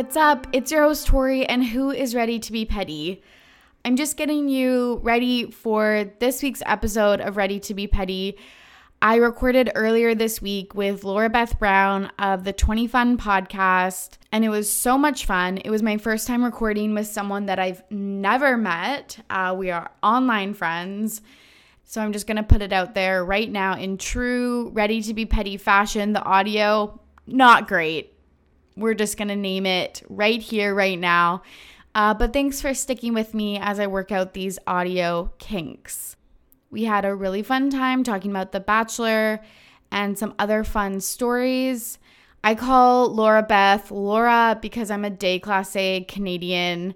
What's up? It's your host, Tori, and who is ready to be petty? I'm just getting you ready for this week's episode of Ready to Be Petty. I recorded earlier this week with Laura Beth Brown of the 20 Fun podcast, and it was so much fun. It was my first time recording with someone that I've never met. Uh, we are online friends. So I'm just going to put it out there right now in true Ready to Be Petty fashion. The audio, not great. We're just going to name it right here, right now. Uh, but thanks for sticking with me as I work out these audio kinks. We had a really fun time talking about The Bachelor and some other fun stories. I call Laura Beth Laura because I'm a day class A Canadian.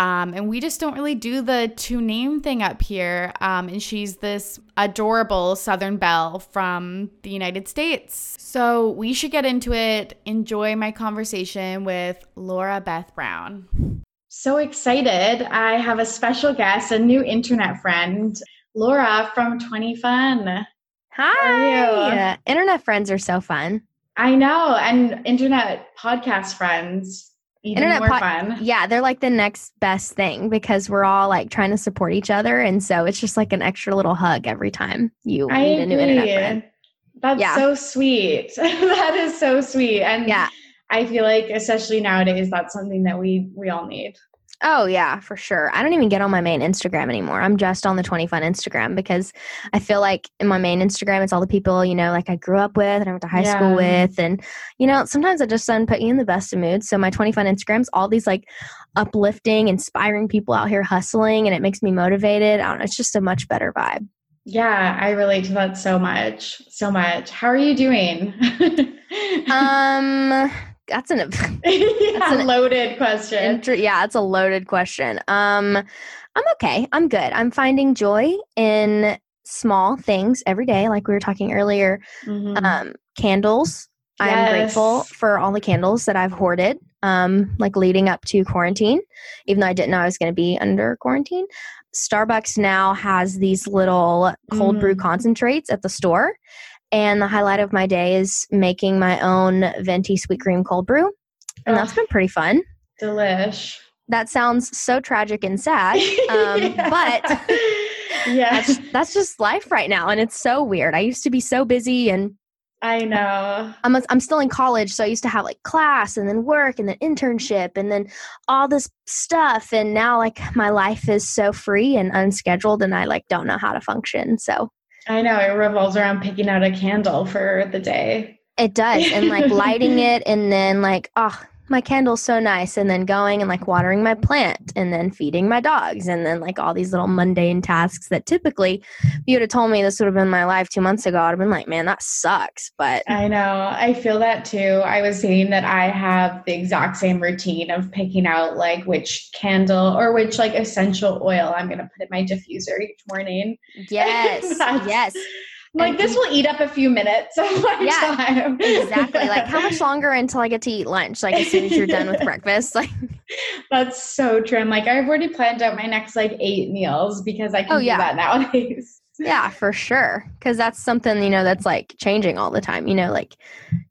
Um, and we just don't really do the two name thing up here. Um, and she's this adorable Southern Belle from the United States. So we should get into it. Enjoy my conversation with Laura Beth Brown. So excited. I have a special guest, a new internet friend. Laura from 20 Fun. Hi. Internet friends are so fun. I know. And internet podcast friends, even internet more po- fun. Yeah, they're like the next best thing because we're all like trying to support each other. And so it's just like an extra little hug every time you I meet agree. a new internet friend. That's yeah. so sweet. that is so sweet. And yeah. I feel like especially nowadays that's something that we we all need. Oh yeah, for sure. I don't even get on my main Instagram anymore. I'm just on the 20 Fun Instagram because I feel like in my main Instagram it's all the people, you know, like I grew up with and I went to high yeah. school with and you know, sometimes it just doesn't put you in the best of moods. So my 20 Fun Instagrams, all these like uplifting, inspiring people out here hustling and it makes me motivated. I don't know, it's just a much better vibe. Yeah, I relate to that so much. So much. How are you doing? um that's an that's a loaded question. Inter- yeah, it's a loaded question. Um, I'm okay. I'm good. I'm finding joy in small things every day, like we were talking earlier. Mm-hmm. Um, candles. Yes. I'm grateful for all the candles that I've hoarded, um, like leading up to quarantine, even though I didn't know I was going to be under quarantine. Starbucks now has these little cold mm. brew concentrates at the store. And the highlight of my day is making my own venti sweet cream cold brew. And oh, that's been pretty fun. Delish. That sounds so tragic and sad. Um, but yeah, that's, that's just life right now. And it's so weird. I used to be so busy and I know. I'm, a, I'm still in college, so I used to have like class and then work and then internship and then all this stuff. And now, like, my life is so free and unscheduled, and I like don't know how to function. So I know it revolves around picking out a candle for the day. It does. And like lighting it and then like, oh, my candle's so nice and then going and like watering my plant and then feeding my dogs and then like all these little mundane tasks that typically if you would have told me this would have been my life two months ago i'd have been like man that sucks but i know i feel that too. I was saying that i have the exact same routine of picking out like which candle or which like essential oil i'm going to put in my diffuser each morning. Yes yes like this will eat up a few minutes of my yeah, time. exactly. Like how much longer until I get to eat lunch? Like as soon as you're done with breakfast. Like that's so true. I'm like I've already planned out my next like eight meals because I oh, can oh, yeah. do that nowadays. Yeah, for sure. Because that's something, you know, that's like changing all the time. You know, like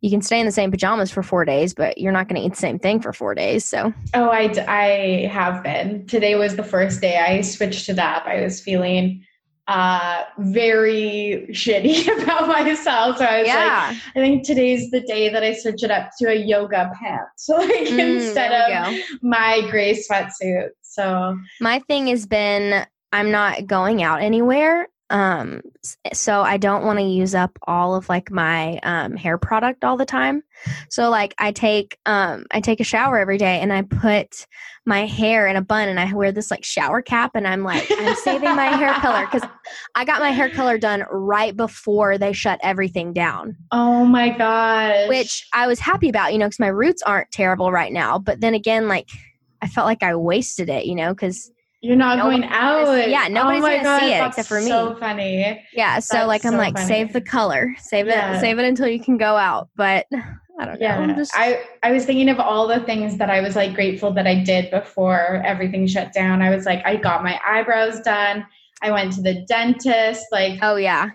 you can stay in the same pajamas for four days, but you're not going to eat the same thing for four days. So, oh, I, I have been. Today was the first day I switched it up. I was feeling uh, very shitty about myself. So I was yeah. like, I think today's the day that I switch it up to a yoga pants, like mm, instead of my gray sweatsuit. So my thing has been I'm not going out anywhere. Um, so I don't want to use up all of like my um, hair product all the time. So like I take um I take a shower every day and I put my hair in a bun and I wear this like shower cap and I'm like I'm saving my hair color cuz I got my hair color done right before they shut everything down. Oh my gosh. Which I was happy about, you know, cuz my roots aren't terrible right now, but then again like I felt like I wasted it, you know, cuz you're not going out. Yeah, nobody's oh gonna God, see it except for me. So funny. Yeah, so that's like I'm so like funny. save the color, save yeah. it, save it until you can go out. But I don't yeah. know. Just... I I was thinking of all the things that I was like grateful that I did before everything shut down. I was like, I got my eyebrows done. I went to the dentist. Like, oh yeah,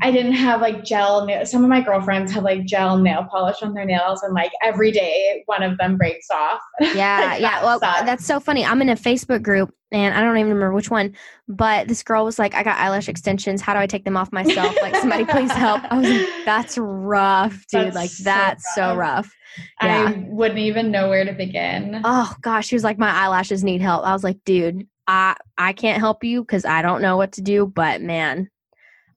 I didn't have like gel nail. Some of my girlfriends have like gel nail polish on their nails, and like every day one of them breaks off. Yeah, like, yeah. Well, sucks. that's so funny. I'm in a Facebook group, and I don't even remember which one, but this girl was like, "I got eyelash extensions. How do I take them off myself? Like, somebody please help." I was like, "That's rough, dude. That's like, that's so rough." So rough. Yeah. I wouldn't even know where to begin. Oh gosh, she was like, "My eyelashes need help." I was like, "Dude, I I can't help you because I don't know what to do, but man,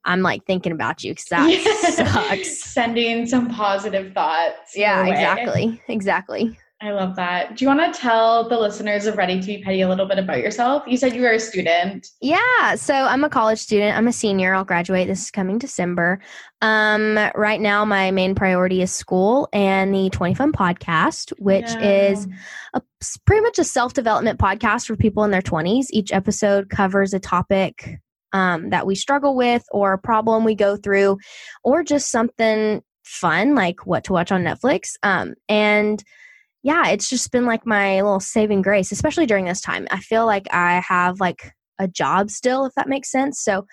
I'm like thinking about you because that sucks. Sending some positive thoughts. Yeah, exactly. Exactly. I love that. Do you want to tell the listeners of Ready to Be Petty a little bit about yourself? You said you were a student. Yeah, so I'm a college student. I'm a senior. I'll graduate this coming December. Um, right now, my main priority is school and the 20 Fun podcast, which yeah. is a, pretty much a self development podcast for people in their 20s. Each episode covers a topic um, that we struggle with or a problem we go through or just something fun like what to watch on Netflix. Um, and yeah, it's just been like my little saving grace, especially during this time. I feel like I have like a job still, if that makes sense. So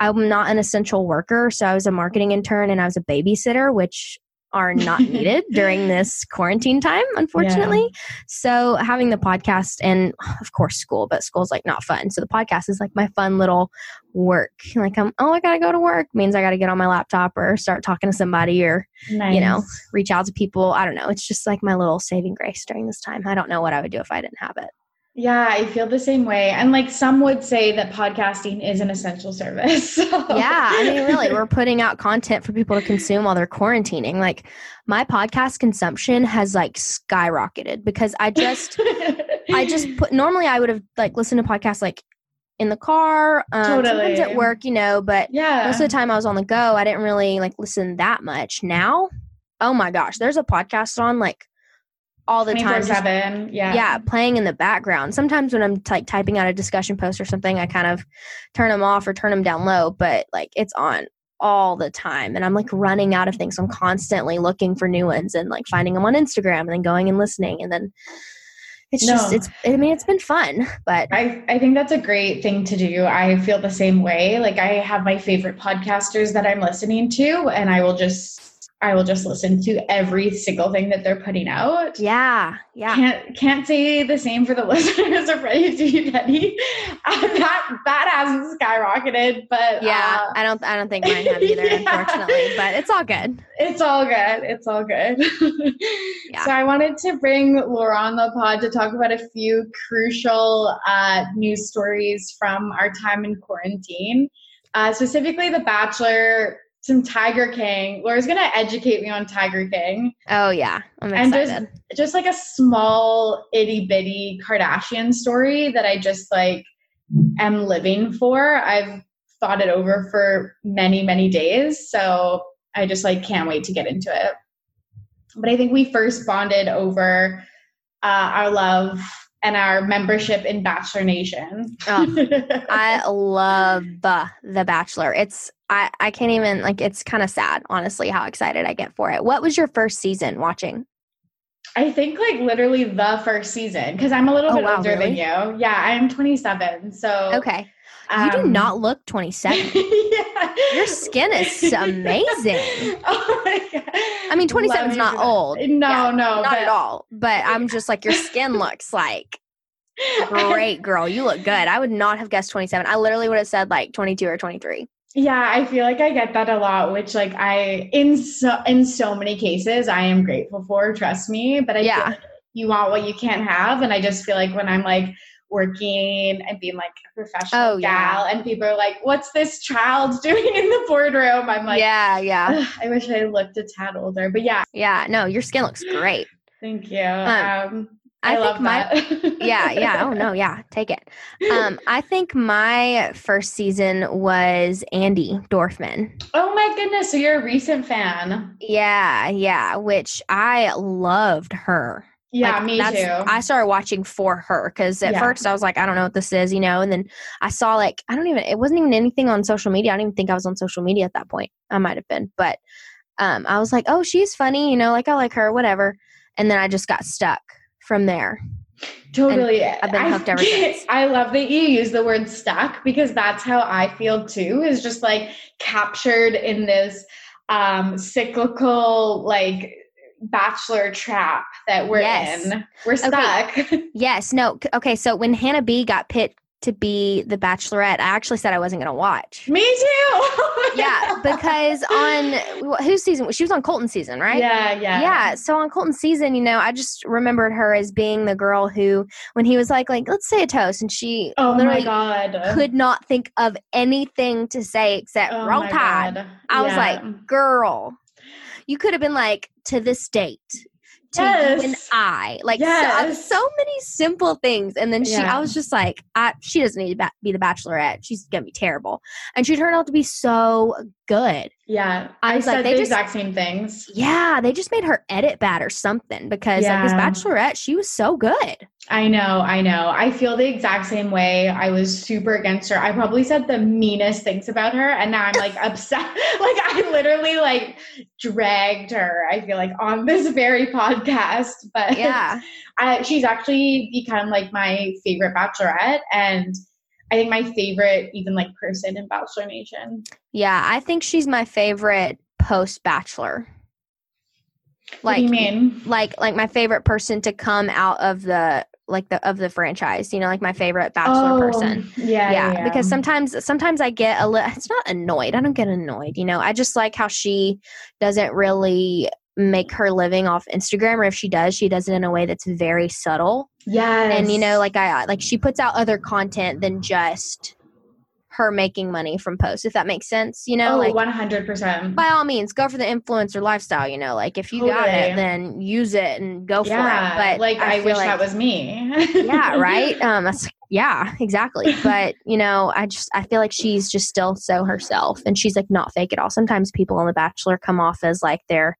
I'm not an essential worker. So I was a marketing intern and I was a babysitter, which are not needed during this quarantine time, unfortunately. Yeah. So having the podcast and of course school, but school's like not fun. So the podcast is like my fun little work. Like I'm oh I gotta go to work means I gotta get on my laptop or start talking to somebody or nice. you know, reach out to people. I don't know. It's just like my little saving grace during this time. I don't know what I would do if I didn't have it. Yeah, I feel the same way. And like some would say that podcasting is an essential service. So. Yeah, I mean, really, we're putting out content for people to consume while they're quarantining. Like my podcast consumption has like skyrocketed because I just, I just put, normally I would have like listened to podcasts like in the car, um, totally. sometimes at work, you know, but yeah. most of the time I was on the go. I didn't really like listen that much. Now, oh my gosh, there's a podcast on like all the time. Yeah, yeah, playing in the background. Sometimes when I'm like typing out a discussion post or something, I kind of turn them off or turn them down low, but like it's on all the time, and I'm like running out of things. I'm constantly looking for new ones and like finding them on Instagram, and then going and listening, and then it's no. just it's i mean it's been fun but i i think that's a great thing to do i feel the same way like i have my favorite podcasters that i'm listening to and i will just I will just listen to every single thing that they're putting out. Yeah, yeah. Can't can't say the same for the listeners of Ready to Be Petty. Uh, that that hasn't skyrocketed, but yeah, uh, I don't I don't think mine have either, yeah. unfortunately. But it's all good. It's all good. It's all good. yeah. So I wanted to bring Laura on the pod to talk about a few crucial uh, news stories from our time in quarantine. Uh, specifically, The Bachelor some Tiger King. Laura's gonna educate me on Tiger King. Oh yeah, I'm excited. And just, just like a small itty bitty Kardashian story that I just like am living for. I've thought it over for many many days, so I just like can't wait to get into it. But I think we first bonded over uh, our love and our membership in Bachelor Nation. oh, I love the Bachelor. It's I I can't even like it's kind of sad honestly how excited I get for it. What was your first season watching? I think like literally the first season because I'm a little oh, bit wow, older really? than you. Yeah, I'm 27. So Okay. Um, you do um, not look 27. yeah. Your skin is amazing. oh my God. I mean, 27 is not old. No, yeah, no, not but, at all. But I'm just like, your skin looks like great, girl. You look good. I would not have guessed 27. I literally would have said like 22 or 23. Yeah, I feel like I get that a lot, which like I in so in so many cases I am grateful for, trust me. But I yeah. Like you want what you can't have. And I just feel like when I'm like working and being like a professional oh, gal yeah. and people are like what's this child doing in the boardroom? I'm like yeah yeah. I wish i looked a tad older. But yeah. Yeah no your skin looks great. Thank you. Um, um I, I think my yeah yeah. Oh no yeah. Take it. Um I think my first season was Andi Dorfman. Oh my goodness so you're a recent fan. Yeah yeah which I loved her yeah, like, me too. I started watching for her because at yeah. first I was like, I don't know what this is, you know, and then I saw like I don't even it wasn't even anything on social media. I don't even think I was on social media at that point. I might have been, but um, I was like, oh, she's funny, you know, like I like her, whatever. And then I just got stuck from there. Totally. I've been hooked ever since. I love that you use the word stuck because that's how I feel too, is just like captured in this um cyclical like bachelor trap that we're Yes. in. We're stuck. Yes. No. Okay. So when Hannah B got picked to be the Bachelorette, I actually said I wasn't going to watch. Me too. Yeah, because on wh- whose season? She was on Colton's season, right? Yeah, yeah. Yeah. So on Colton's season, you know, I just remembered her as being the girl who, when he was like, like, let's say a toast, and she Oh my god. could not think of anything to say except Oh tide. I was like, girl, you could have been like, to this date, to you and I. Like, Yes. so, so many simple things. And then she, Yeah. I was just like, I, she doesn't need to ba- be the bachelorette. She's going to be terrible. And she turned out to be so good. Yeah. I I, was like, said they the just- exact same things. Yeah, they just made her edit bad or something because like this bachelorette, she was so good. I know, I know. I feel the exact same way. I was super against her. I probably said the meanest things about her, and now I'm like upset. like I literally like dragged her. I feel like on this very podcast, but Yeah. I, she's actually become like my favorite bachelorette, and I think my favorite even like person in Bachelor Nation. Yeah, I think she's my favorite post bachelor. what do you mean? like like my favorite person to come out of the like the of the franchise you know like my favorite bachelor oh, person Oh, Yeah, yeah, yeah, because sometimes sometimes i get a little it's not annoyed i don't get annoyed you know i just like how she doesn't really make her living off instagram or if she does she does it in a way that's very subtle Yeah. and you know like i like she puts out other content than just her making money from posts if that makes sense you know oh, like one hundred percent. by all means go for the influencer lifestyle you know like if you got it then use it and go for it but like I, feel wish like- that was me. yeah right um that's, yeah exactly but you know i just i feel like she's just still so herself and she's like not fake at all sometimes people on the bachelor come off as like they're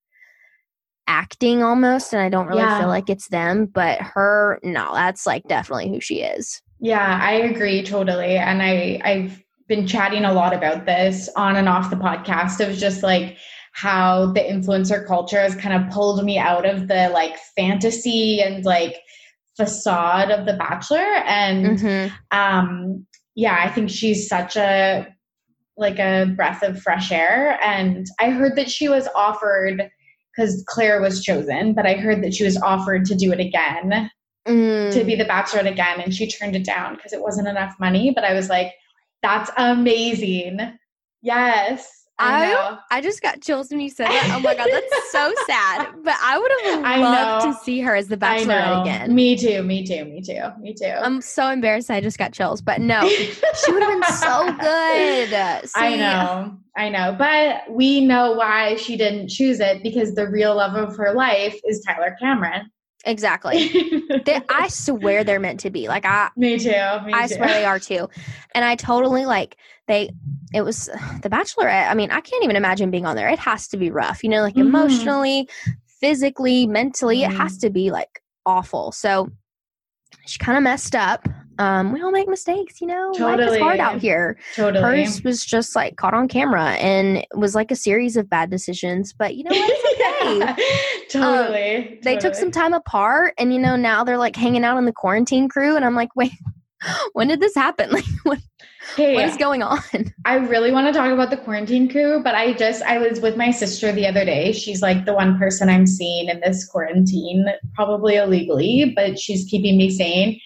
acting almost and i don't really Yeah. feel like it's them but her no that's like definitely who she is Yeah, I agree totally. And I I've been chatting a lot about this on and off the podcast of just like how the influencer culture has kind of pulled me out of the like fantasy and like facade of the bachelor and Mhm. um yeah, I think she's such a like a breath of fresh air and I heard that she was offered cuz Clare was chosen, but I heard that she was offered to do it again Mm. to be the bachelorette again and she turned it down because it wasn't enough money but i was like that's amazing yes i I- know I just got chills when you said that. Oh my god, that's so sad. But I would have loved to see her as the bachelorette again. me too me too me too me too I'm so embarrassed. I just got chills. But no, she would have been so good. i know i know but we know why she didn't choose it because the real love of her life is tyler cameron Exactly. They, I swear they're meant to be. Like I, me too me I too. swear they are too. And I totally like they. It was the Bachelorette. I mean, I can't even imagine being on there. It has to be rough. You know, like Mhm. emotionally, physically, mentally. It Mhm. has to be like awful. So she kind of messed up. Um, we all make mistakes, you know. Life is hard out here. totally Hers was just like caught on camera and it was like a series of bad decisions. But you know what? It's okay. Yeah, totally Um, they took some time apart and you know now they're like hanging out in the quarantine crew and i'm like wait when did this happen like what, hey, what is going on I really want to talk about the quarantine coup, but I just I was with my sister the other day. She's like the one person I'm seeing in this quarantine, probably illegally, but she's keeping me sane.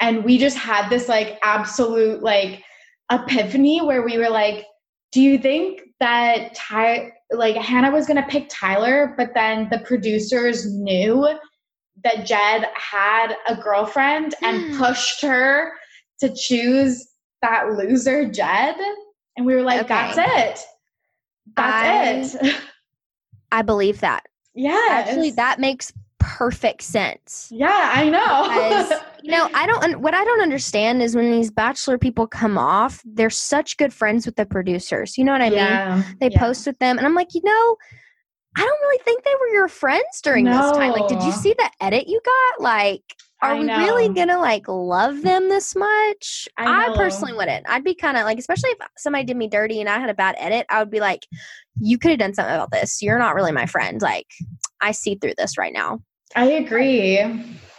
And we just had this like absolute like epiphany where we were like, do you think that Ty like Hannah was gonna pick Tyler, but then the producers knew that Jed had a girlfriend and hmm. pushed her to choose that loser Jed? And we were like, Okay. that's it. That's it. i believe that Yeah. actually that makes perfect sense Yeah, I know. Because, you know i don't what i don't understand is when these bachelor people come off they're such good friends with the producers you know what i mean yeah, they yeah. post with them and i'm like you know i don't really think they were your friends during this time like did you see the edit you got like are I we really gonna like love them this much? I i, personally wouldn't. I'd be kind of like especially if somebody did me dirty and i had a bad edit i would be like you could have done something about this. You're not really my friend. Like i see through this right now. I agree.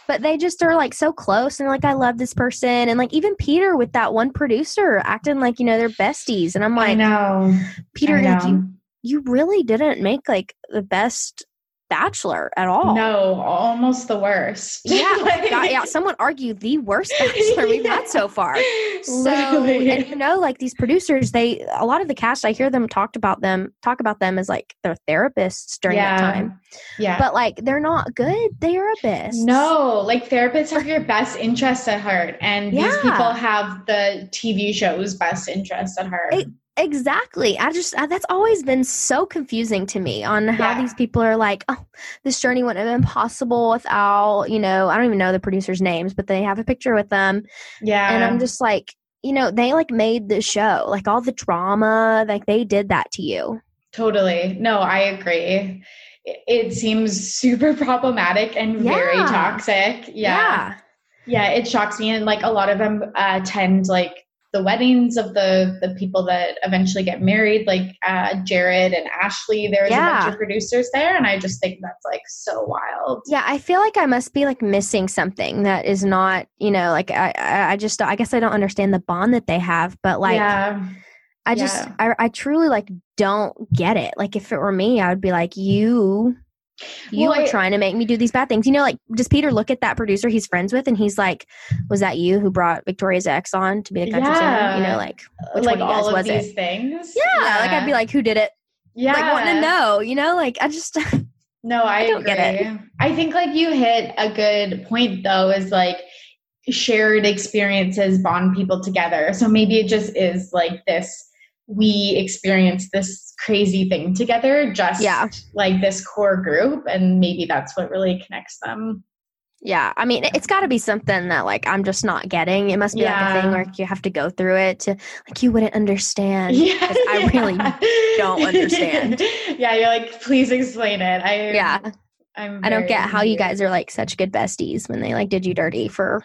but they just are like so close and like I love this person. And like even Peter with that one producer acting like you know they're besties. And I'm like I know. Peter I know. like you you really didn't make like the best bachelor at all. No, almost the worst. Yeah, Like- God, yeah. Someone argued the worst bachelor we've had so far. So, Literally. and you know, like these producers, they a lot of the cast, I hear them talked about them talk about them as like their therapists during yeah. that time, Yeah. but like they're not good therapists. no, like therapists have your best interest at heart, and these people have the TV show's best interest at heart. It- Exactly. I just I, that's always been so confusing to me on how Yeah. these people are like, oh, this journey wouldn't have been possible without, you know, I don't even know the producers' names, but they have a picture with them, yeah. and I'm just like, you know, they like made the show, like all the drama, like they did that to you. Totally. No, I agree. It, seems super problematic and very toxic. Yeah. yeah. it shocks me. And like a lot of them uh, attend like the weddings of the the people that eventually get married, like uh, Jared and Ashley. There's a Yeah. bunch of producers there, and I just think that's like so wild. Yeah, I feel like I must be like missing something that is not, you know, like I, I I just, I guess I don't understand the bond that they have, but like, yeah, I just, yeah. I, I truly like don't get it. Like, if it were me, I would be like, you, you Well, are I- trying to make me do these bad things. You know, like, does Peter look at that producer he's friends with and he's like, was that you who brought Victoria's ex on to be the country singer? You know, like, which like one of you guys all of was it? these things. yeah, like I'd be like, who did it? yeah, Like, wanting to know, you know, like, I just, No, I, I don't agree. get it. I think like you hit a good point though, is like shared experiences bond people together. So maybe it just is like this we experience this crazy thing together, just Yeah. like this core group, and maybe that's what really connects them. Yeah, I mean, it's got to be something that like I'm just not getting. It must be like a thing where you have to go through it to like you wouldn't understand. Yeah, 'cause I really don't understand. yeah, you're like, please explain it. I Yeah, I'm I don't very get how you guys are like such good besties when they like did you dirty for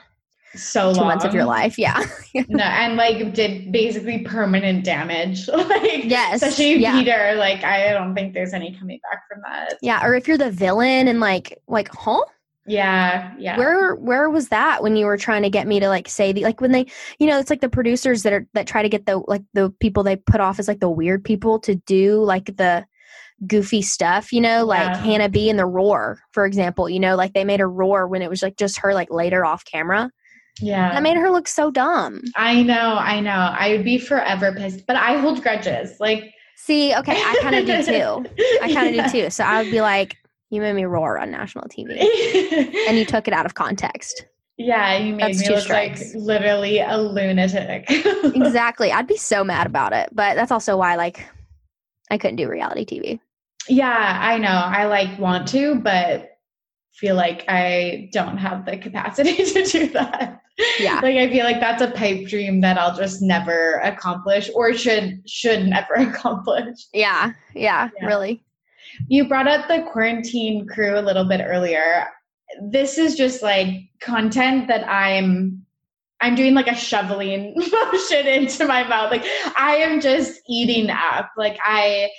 so two long. months of your life. Yeah, no, and like did basically permanent damage. like Yes, especially yeah. Peter. Like I don't think there's any coming back from that. yeah. Or if you're the villain and like like huh. Yeah, yeah. Where where was that when you were trying to get me to like say the like when they you know it's like the producers that are that try to get the like the people they put off as like the weird people to do like the goofy stuff you know like Yeah. Hannah B and the roar for example you know like they made a roar when it was like just her like later off camera yeah. that made her look so dumb I know, I know. I would be forever pissed, but I hold grudges. Like see okay I kind of do too I kind of do too so I would be like you made me roar on national TV and you took it out of context yeah, you made That's me look strikes. like literally a lunatic. exactly I'd be so mad about it but that's also why like I couldn't do reality TV Yeah, I know. I like want to, but feel like I don't have the capacity to do that. Yeah. Like I feel like that's a pipe dream that I'll just never accomplish or should should never accomplish. Yeah, yeah, Yeah. really. You brought up the quarantine crew a little bit earlier. This is just like content that I'm I'm doing like a shoveling motion into my mouth. Like I am just eating up. Like I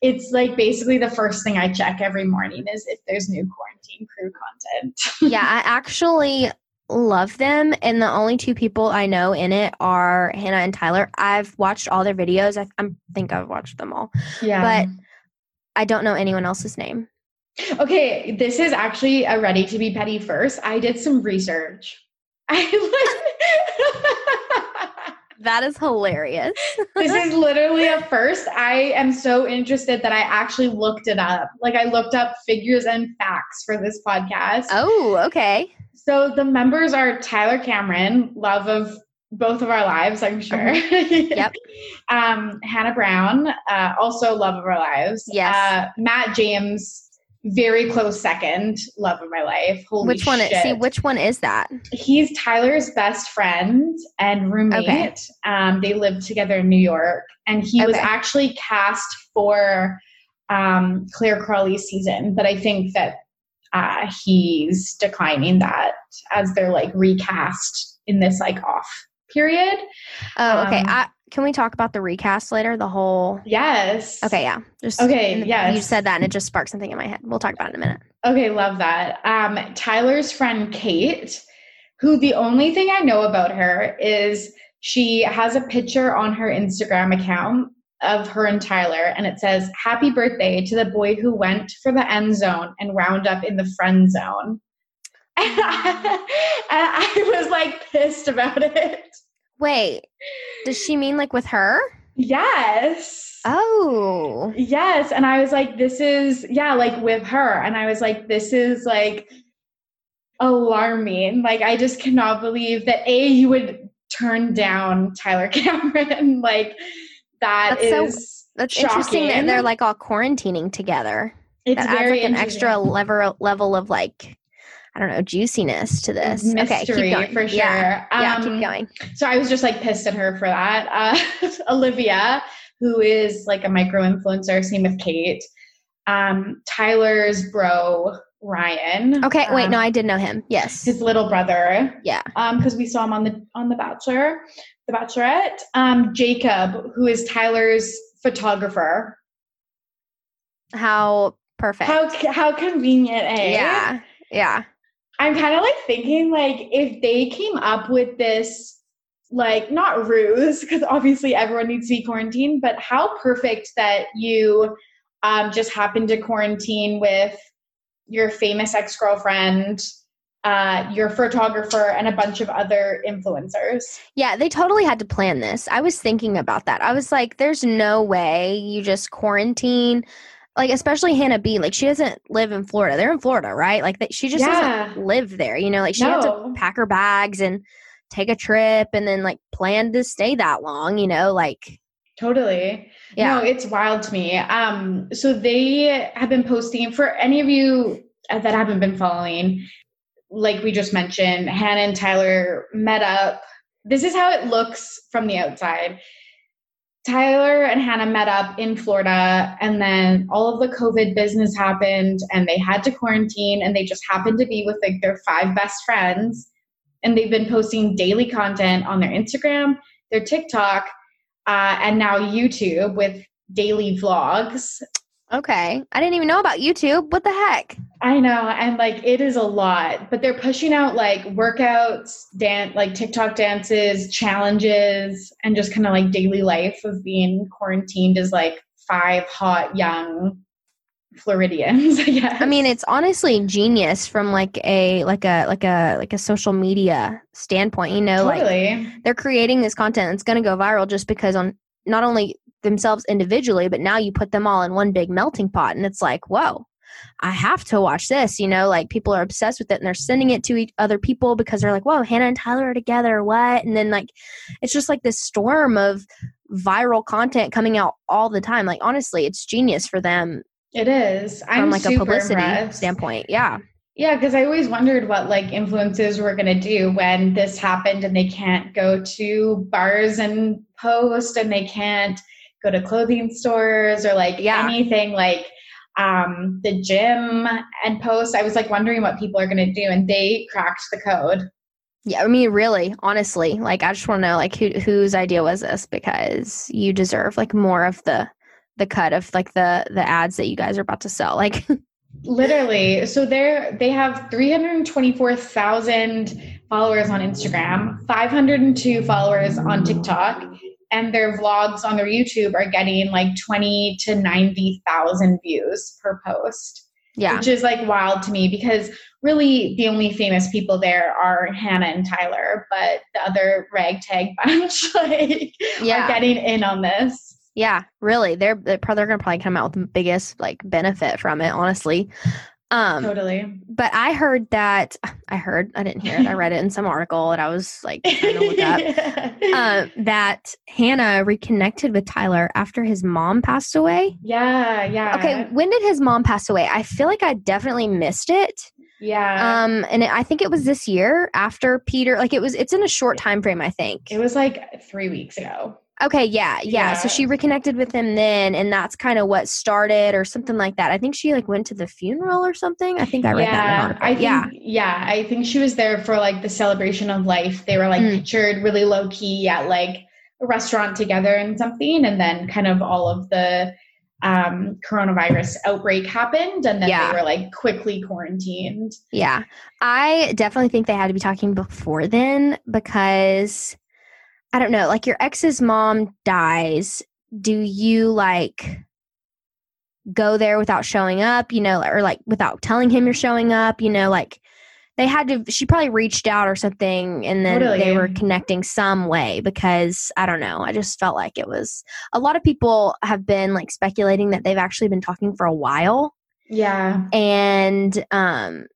it's like basically the first thing I check every morning is if there's new quarantine crew content. Yeah, I actually love them, and the only two people I know in it are Hannah and Tyler. I've watched all their videos. I, I think I've watched them all. Yeah. But I don't know anyone else's name. Okay, this is actually a ready to be petty first. I did some research. I That is hilarious. this is literally a first. I am so interested that I actually looked it up. Like I looked up figures and facts for this podcast. Oh, okay. So the members are Tyler Cameron, love of both of our lives, I'm sure. Yep. um, Hannah Brown, uh, also love of our lives. Yes. Uh, Matt James, very close second, love of my life. Holy which one? Shit. Is, see, which one is that? He's Tyler's best friend and roommate. Okay. Um, they lived together in New York, and he was actually cast for um, Clare Crawley's season. But I think that uh, he's declining that as they're like recast in this like off period. Oh, okay. Um, I, can we talk about the recast later? The whole. Yes. Okay. Yeah. Just okay. The, yes. You said that, and it just sparked something in my head. We'll talk about it in a minute. Okay. Love that. Um, Tyler's friend Kate, who the only thing I know about her is she has a picture on her Instagram account of her and Tyler, and it says, Happy birthday to the boy who went for the end zone and wound up in the friend zone. And I, and I was like pissed about it. Wait, does she mean like with her? Yes. Oh. Yes. And I was like, this is, yeah, like with her. And I was like, this is like alarming. Like, I just cannot believe that A, you would turn down Tyler Cameron. like, that that's is so, that's shocking. interesting that they're like all quarantining together. It's that adds like an extra level level of like I don't know juiciness to this. Mystery, okay, for sure. Yeah, um, yeah, keep going. So I was just like pissed at her for that. Uh, Olivia, who is like a micro influencer, same with Kate. Um, Tyler's bro Ryan. Okay, um, wait, no, I did know him. Yes, his little brother. Yeah, um, because we saw him on the on the Bachelor. The Bachelorette, um, Jacob, who is Tyler's photographer. How perfect. How how convenient, eh? Yeah. Yeah. I'm kind of like thinking like if they came up with this like not ruse because obviously everyone needs to be quarantined, but how perfect that you um, just happened to quarantine with your famous ex-girlfriend uh, your photographer and a bunch of other influencers. Yeah, they totally had to plan this. I was thinking about that. I was like, there's no way you just quarantine. Like, especially Hannah B, like, she doesn't live in Florida. They're in Florida, right? Like, she just yeah. doesn't live there, you know? Like, she no. had to pack her bags and take a trip and then, like, plan to stay that long, you know? Like, Totally. Yeah. No, it's wild to me. Um, so they have been posting for any of you that haven't been following, like we just mentioned, Hannah and Tyler met up. This is how it looks from the outside. Tyler and Hannah met up in Florida, and then all of the COVID business happened, and they had to quarantine, and they just happened to be with like their five best friends. And they've been posting daily content on their Instagram, their TikTok, uh, and now YouTube with daily vlogs. Okay. I didn't even know about YouTube. What the heck? I know. And like it is a lot, but they're pushing out like workouts, dance, like TikTok dances, challenges, and just kind of like daily life of being quarantined as like five hot young Floridians, I guess. I mean, it's honestly genius from like a like a like a like a social media standpoint, you know, totally. like they're creating this content that's going to go viral just because on not only themselves individually, but now you put them all in one big melting pot. And it's like, whoa, I have to watch this. You know, like people are obsessed with it and they're sending it to each other people because they're like, whoa, Hannah and Tyler are together. What? And then like, it's just like this storm of viral content coming out all the time. Like, honestly, it's genius for them. It is. I'm from like a publicity impressed. standpoint. Yeah. Yeah, because I always wondered what like influences were going to do when this happened and they can't go to bars and post and they can't go to clothing stores or like yeah. anything like um, the gym and post. I was like wondering what people are going to do, and they cracked the code. Yeah, I mean, really, honestly, like I just want to know, like, who, whose idea was this? Because you deserve like more of the the cut of like the the ads that you guys are about to sell. Like, literally, so they're they have three hundred twenty four thousand followers on Instagram, five hundred and two followers on TikTok, and their vlogs on their YouTube are getting like 20 to 90,000 views per post. Yeah. Which is like wild to me because really the only famous people there are Hannah and Tyler, but the other ragtag bunch like yeah. are getting in on this. Yeah, really. They're they're probably, they're gonna probably come out with the biggest like benefit from it, honestly. Um, totally. But I heard that I heard I didn't hear it. I read it in some article and I was like trying to look up. uh, that Hannah reconnected with Tyler after his mom passed away. Yeah, yeah. Okay, when did his mom pass away? I feel like I definitely missed it. Yeah. Um, and it, I think it was this year after Peter. Like it was. It's in a short time frame. I think it was like three weeks ago. Okay, yeah, yeah, Yeah. So she reconnected with him then, and that's kind of what started, or something like that. I think she like went to the funeral or something. I think I read that. In article. I think, yeah, yeah, I think she was there for like the celebration of life. They were like Mm. pictured really low key at like a restaurant together and something, and then kind of all of the um coronavirus outbreak happened, and then Yeah. they were like quickly quarantined. yeah. I definitely think they had to be talking before then because I don't know. Like your ex's mom dies. Do you like go there without showing up? You know, or like without telling him you're showing up? You know, like they had to. She probably reached out or something, and then they were connecting some way because I don't know. I just felt like it was a lot of people have been like speculating that they've actually been talking for a while Yeah. and um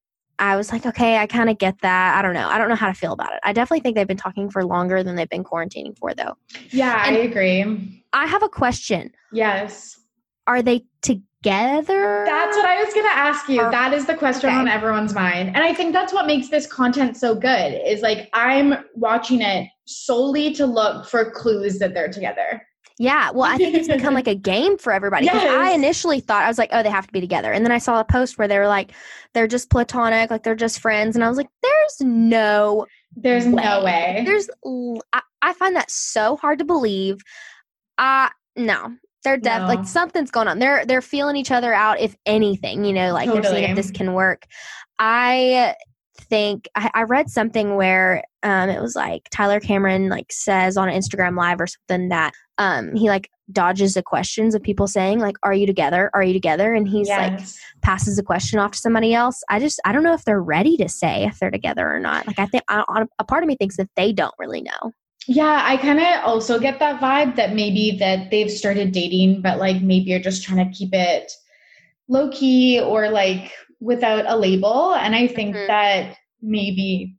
I was like, okay, I kind of get that. I don't know. I don't know how to feel about it. I definitely think they've been talking for longer than they've been quarantining for, though. Yeah, And- I agree. I have a question. Yes. Are they together? That's what I was going to ask you. Or- that is the question Okay. on everyone's mind. And I think that's what makes this content so good is like I'm watching it solely to look for clues that they're together. Yeah. Well, I think it's become like a game for everybody. 'Cause I initially thought I was like, oh, they have to be together, and then I saw a post where they were like, they're just platonic, like they're just friends, and I was like, there's no There's no way. There's, I find that so hard to believe. Uh no, they're def No. like something's going on. They're they're feeling each other out. If anything, you know, like they're seeing if this can work. I think I, I read something where um it was like Tyler Cameron like says on Instagram Live or something that um he like dodges the questions of people saying like are you together are you together and he's like passes the question off to somebody else. I just I don't know if they're ready to say if they're together or not. Like I think I, a part of me thinks that they don't really know. Yeah, I kind of also get that vibe that maybe that they've started dating, but like maybe you're just trying to keep it low key or like without a label. And I think Mhm. that maybe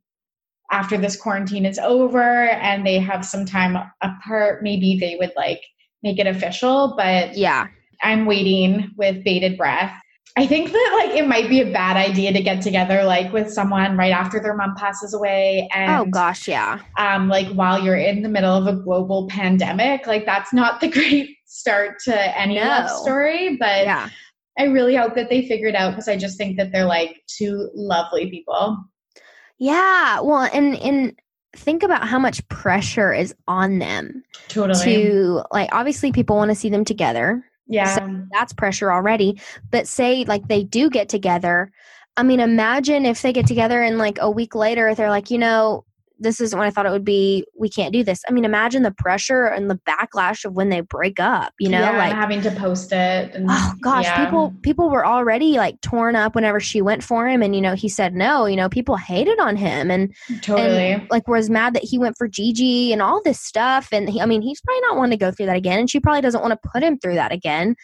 after this quarantine is over and they have some time apart, maybe they would like make it official. But Yeah. I'm waiting with bated breath. I think that like it might be a bad idea to get together like with someone right after their mom passes away and oh gosh, yeah. um, like while you're in the middle of a global pandemic. Like that's not the great start to any love story, but Yeah. I really hope that they figure it out because I just think that they're like two lovely people. Yeah. Well, and and think about how much pressure is on them Totally. to like obviously people want to see them together. yeah. That's pressure already. But say like they do get together. I mean, imagine if they get together and like a week later they're like, you know, this isn't what I thought it would be. We can't do this. I mean, imagine the pressure and the backlash of when they break up, you know, yeah, like having to post it. And, Oh gosh, yeah. people people were already like torn up whenever she went for him and you know, he said no, you know, people hated on him and totally. and like was mad that he went for Gigi and all this stuff and he, I mean, he's probably not wanting to go through that again and she probably doesn't want to put him through that again.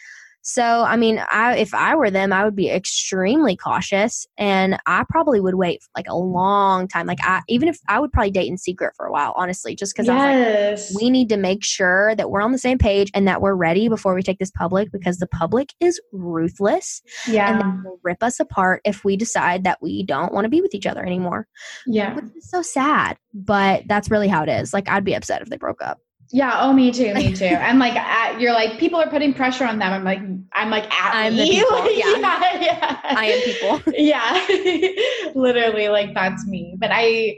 So, I mean, I if I were them, I would be extremely cautious and I probably would wait like a long time. Like I even if I would probably date in secret for a while, honestly, just I was like we need to make sure that we're on the same page and that we're ready before we take this public because the public is ruthless yeah. and they will rip us apart if we decide that we don't want to be with each other anymore. yeah. Which is so sad, but that's really how it is. Like I'd be upset if they broke up. Yeah. Oh, me too. Me too. and like, at, you're like, people are putting pressure on them. I'm like, I'm like, at I'm people, Like, yeah. yeah. I am people. yeah. Literally, like that's me. But I,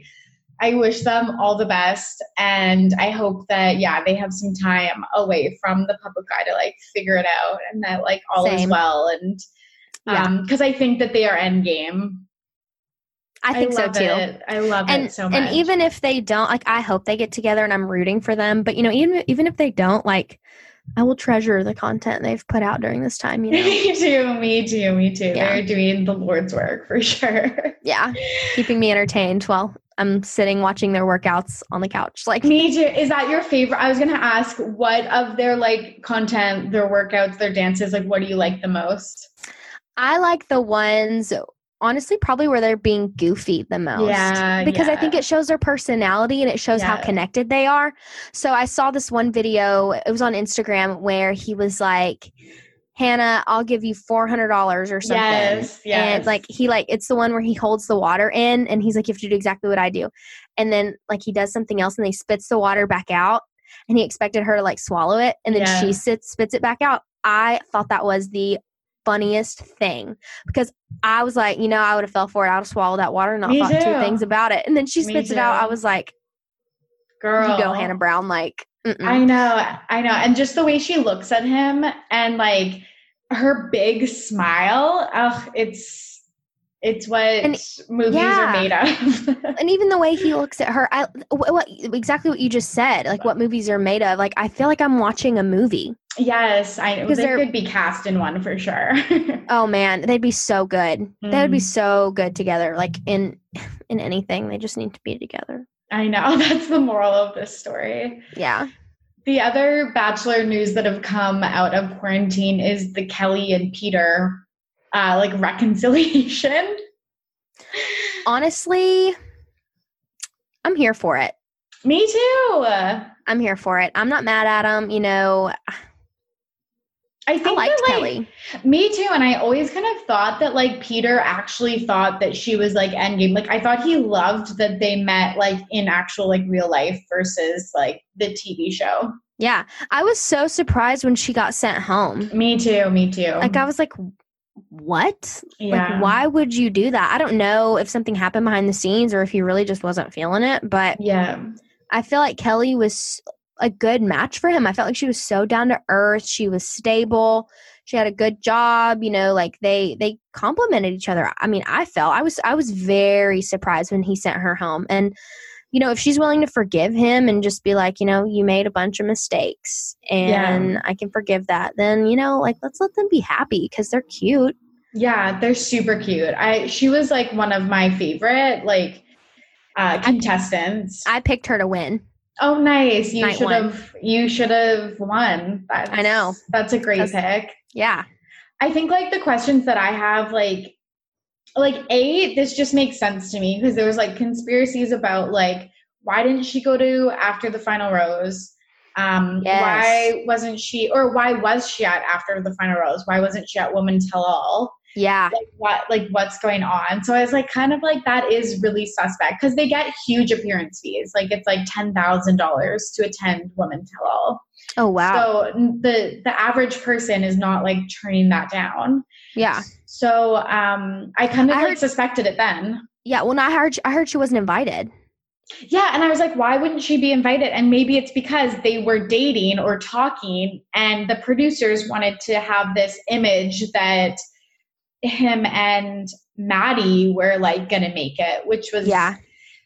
I wish them all the best, and I hope that yeah, they have some time away from the public eye to like figure it out, and that like all is well. And um, because I think that they are end game. I think so too. It. I love And it so much. and even if they don't, like I hope they get together and I'm rooting for them. But you know, even even if they don't, like I will treasure the content they've put out during this time, you know. me too, me too, me too. Yeah. They're doing the Lord's work for sure. yeah. Keeping me entertained while I'm sitting watching their workouts on the couch. Like Me too. Is that your favorite? I was gonna ask what of their like content, their workouts, their dances, like what do you like the most? I like the ones honestly probably where they're being goofy the most. Yeah, Because I think it shows their personality and it shows how connected they are. So I saw this one video, it was on Instagram where he was like, Hannah, I'll give you four hundred dollars or something. Yes, yes. And like he like it's the one where he holds the water in and he's like, you have to do exactly what I do. And then like he does something else and he spits the water back out. and he expected her to like swallow it and then Yeah. she sits spits it back out. I thought that was the funniest thing because I was like, you know, I would have fell for it. I would have swallowed that water and not Me thought two things about it. And then she spits it out. I was like, Girl. you go, Hannah Brown. Like, mm-mm. I know, I know. And just the way she looks at him and like her big smile, ugh, it's it's what And- movies yeah. are made of. and even the way he looks at her, I what, what exactly what you just said, like what movies are made of. Like, I feel like I'm watching a movie. yes, I. Because They could be cast in one for sure. Oh man, they'd be so good. They would be Mm. so good together. Like in in anything, they just need to be together. I know. That's the moral of this story. Yeah. The other Bachelor news that have come out of quarantine is the Kelley and Peter uh, like reconciliation. Honestly, I'm here for it. Me too. I'm here for it. I'm not mad at him. You know, I I liked that, like, Kelley. Me too. And I always kind of thought that like Peter actually thought that she was like endgame. Like I thought he loved that they met like in actual like real life versus like the TV show. Yeah. I was so surprised when she got sent home. Me too. Me too. Like I was like, what? yeah. Like, why would you do that? I don't know if something happened behind the scenes or if he really just wasn't feeling it, but Yeah. I feel like Kelley was a good match for him. I felt like she was so down to earth. She was stable. She had a good job. You know, like they they complemented each other. I mean, I felt I was I was very surprised when he sent her home. And you know, if she's willing to forgive him and just be like, you know, you made a bunch of mistakes and I can forgive that, then you know, like let's let them be happy because they're cute. Yeah, they're super cute. I she was like one of my favorite like uh contestants. I picked her to win. oh nice. You should have you should have won. That's, I know. That's a great That's- pick. Yeah. I think like the questions that I have, like, like a this just makes sense to me because there was like conspiracies about like why didn't she go to after the final rose? Um, Yes. why wasn't she, or why was she at after the final rose? Why wasn't she at Woman Tell All? Yeah. Like what, like what's going on? So I was like, kind of like that is really suspect because they get huge appearance fees. Like it's like ten thousand dollars to attend Woman Tell All. Oh wow. So the the average person is not like turning that down. yeah. So um, I kind of I like heard- suspected it then. Yeah. Well, no, I heard I heard she wasn't invited. Yeah, and I was like, why wouldn't she be invited? And maybe it's because they were dating or talking, and the producers wanted to have this image that him and Maddie were like gonna make it, which was Yeah.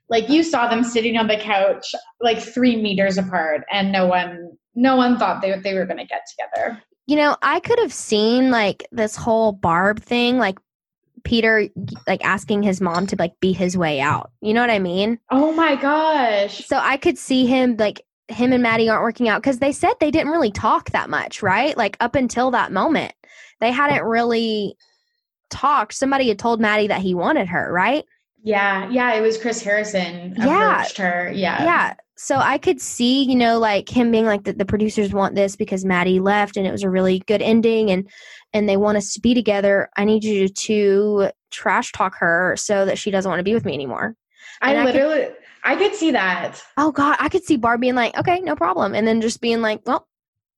like you saw them sitting on the couch like three meters apart, and no one no one thought they they were gonna get together. You know, I could have seen like this whole Barb thing, like Peter like asking his mom to like be his way out. You know what I mean? Oh my gosh. So I could see him like him and Maddie aren't working out because they said they didn't really talk that much, right? Like up until that moment, they hadn't really talked. Somebody had told Maddie that he wanted her, right? Yeah, yeah, it was Chris Harrison Yeah. approached her. Yeah. yeah. So I could see, you know, like him being like the, the producers want this because Maddie left and it was a really good ending and and they want us to be together. I need you to trash talk her so that she doesn't want to be with me anymore. I And I could- literally I could see that. Oh God, I could see Barb being like, okay, no problem, and then just being like, well,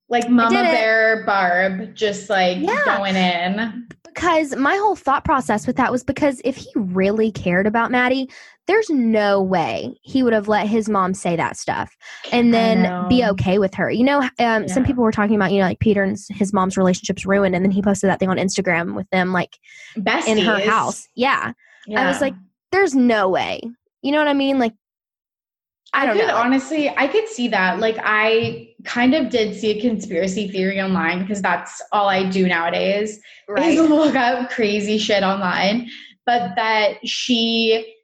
Like Mama. Bear Barb just like Yeah. going in. Because my whole thought process with that was because if he really cared about Maddie, there's no way he would have let his mom say that stuff and then be okay with her. You know, um, some people were talking about, you know, like Peter and his mom's relationship's ruined, and then he posted that thing on Instagram with them like Besties. in her house. Yeah, I was like, there's no way. You know what I mean? Like, I don't could know. honestly, I could see that. Like, I kind of did see a conspiracy theory online because that's all I do nowadays is look up crazy shit online. But that she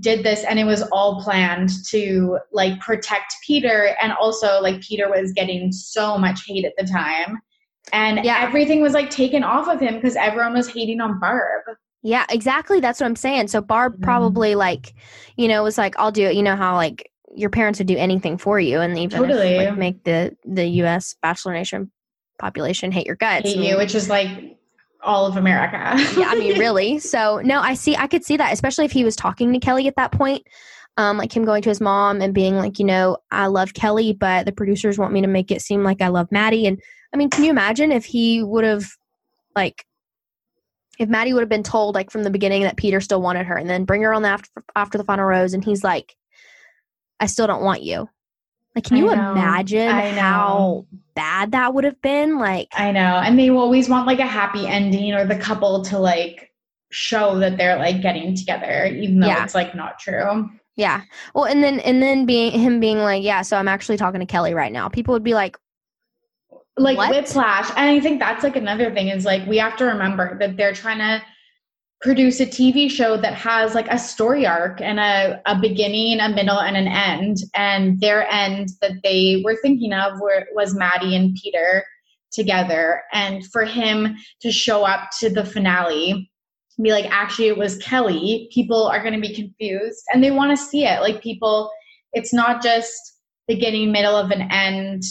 did this and it was all planned to like protect Peter. And also, like, Peter was getting so much hate at the time. And Yeah. everything was like taken off of him because everyone was hating on Barb. Yeah, exactly. That's what I'm saying. So Barb Yeah. probably like, you know, was like, I'll do it. You know how like your parents would do anything for you, and even if, like, make the the U.S. Bachelor Nation population hate your guts. Hate I mean, you, which is like all of America. yeah, I mean, really. So no, I see. I could see that, especially if he was talking to Kelley at that point. um, like him going to his mom and being like, you know, I love Kelley, but the producers want me to make it seem like I love Maddie. And I mean, can you imagine if he would have, like, if Maddie would have been told like from the beginning that Peter still wanted her, and then bring her on the after after the final rose, and he's like, I still don't want you. Like, can you imagine i how bad that would have been? Like, I know. And they always want like a happy ending or the couple to like show that they're like getting together, even though yeah. it's like not true. Yeah. Well, and then and then being him being like, yeah, so I'm actually talking to Kelley right now. People would be like, like what? whiplash. And I think that's like another thing is like we have to remember that they're trying to produce a TV show that has like a story arc and a, a beginning, a middle, and an end. And their end that they were thinking of were, was Maddie and Peter together. And for him to show up to the finale, be like, actually, it was Kelley, people are going to be confused and they want to see it. Like, people, it's not just beginning, middle of an end,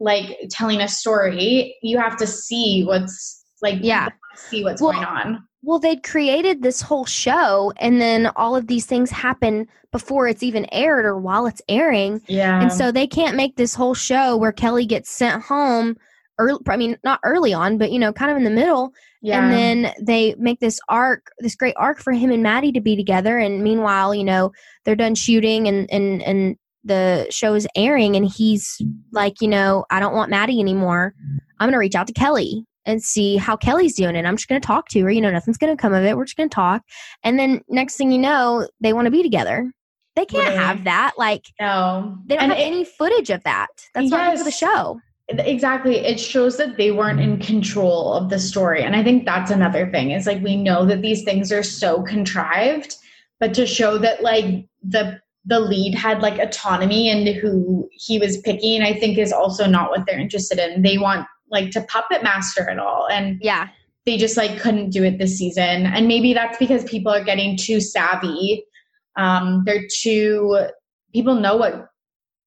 like telling a story. You have to see what's like, yeah, see what's well, going on well, they'd created this whole show, and then all of these things happen before it's even aired or while it's airing. Yeah. And so they can't make this whole show where Kelley gets sent home early, I mean, not early on, but, you know, kind of in the middle. Yeah. And then they make this arc, this great arc for him and Maddie to be together. And meanwhile, you know, they're done shooting and, and, and, the show is airing and he's like, you know, I don't want Maddie anymore. I'm going to reach out to Kelley and see how Kelley's doing. And I'm just going to talk to her. You know, nothing's going to come of it. We're just going to talk. And then next thing you know, they want to be together. They can't really? have that. Like, no, they don't and have it, any footage of that. That's yes, not for the show. Exactly. It shows that they weren't in control of the story. And I think that's another thing is like we know that these things are so contrived, but to show that like the the lead had like autonomy and who he was picking, I think is also not what they're interested in. They want like to puppet master it all. And yeah, they just like couldn't do it this season. And maybe that's because people are getting too savvy. Um, they're too people know what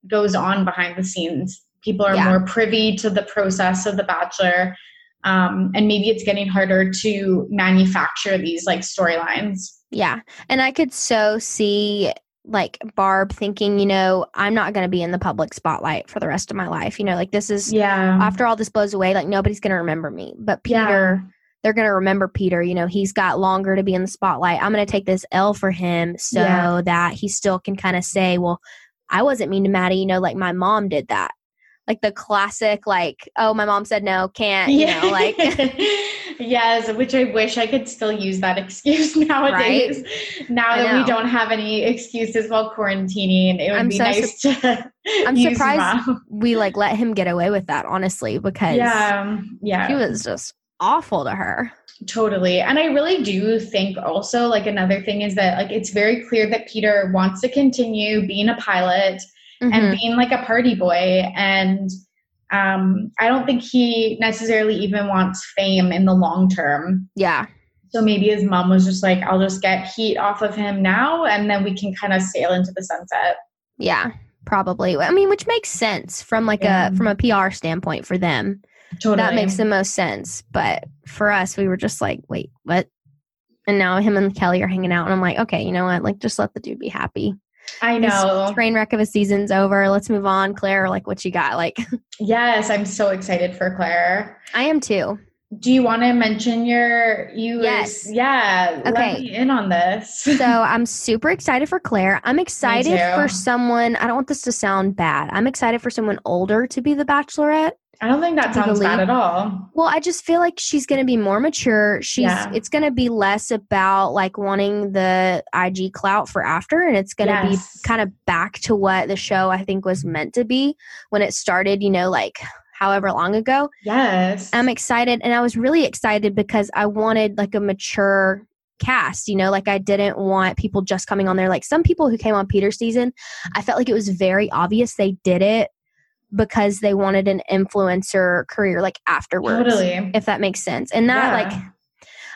goes on behind the scenes. People are yeah. more privy to the process of the bachelor. Um, and maybe it's getting harder to manufacture these like storylines. Yeah. And I could so see like Barb thinking, you know, I'm not going to be in the public spotlight for the rest of my life. You know, like this is, yeah, after all this blows away, like nobody's going to remember me. But Peter, yeah. they're going to remember Peter. You know, he's got longer to be in the spotlight. I'm going to take this L for him so yeah. that he still can kind of say, well, I wasn't mean to Maddie, you know, like my mom did that like the classic like oh my mom said no can't you yeah. know like yes which i wish i could still use that excuse nowadays right? now that we don't have any excuses while quarantining it would I'm be so nice su- to i'm surprised we like let him get away with that honestly because yeah yeah he was just awful to her totally and i really do think also like another thing is that like it's very clear that peter wants to continue being a pilot mm-hmm. and being like a party boy. And um, I don't think he necessarily even wants fame in the long term. Yeah. So maybe his mom was just like, I'll just get heat off of him now and then we can kind of sail into the sunset. Yeah, probably. I mean, which makes sense from like yeah. a from a PR standpoint for them. Totally. That makes the most sense. But for us, we were just like, wait, what? And now him and Kelley are hanging out and I'm like, okay, you know what? Like just let the dude be happy. I know. Train wreck of a season's over. Let's move on. Clare, like what you got? Like Yes, I'm so excited for Clare. I am too. Do you want to mention your you Yes. Yeah. Okay. Let me in on this. so I'm super excited for Clare. I'm excited for someone I don't want this to sound bad. I'm excited for someone older to be the bachelorette. I don't think that sounds bad at all. Well, I just feel like she's going to be more mature. She's yeah. it's going to be less about like wanting the IG clout for after and it's going to yes. be kind of back to what the show I think was meant to be when it started, you know, like however long ago. Yes. I'm excited and I was really excited because I wanted like a mature cast you know like i didn't want people just coming on there like some people who came on peter's season i felt like it was very obvious they did it because they wanted an influencer career like afterwards. Totally. If that makes sense. And that yeah. like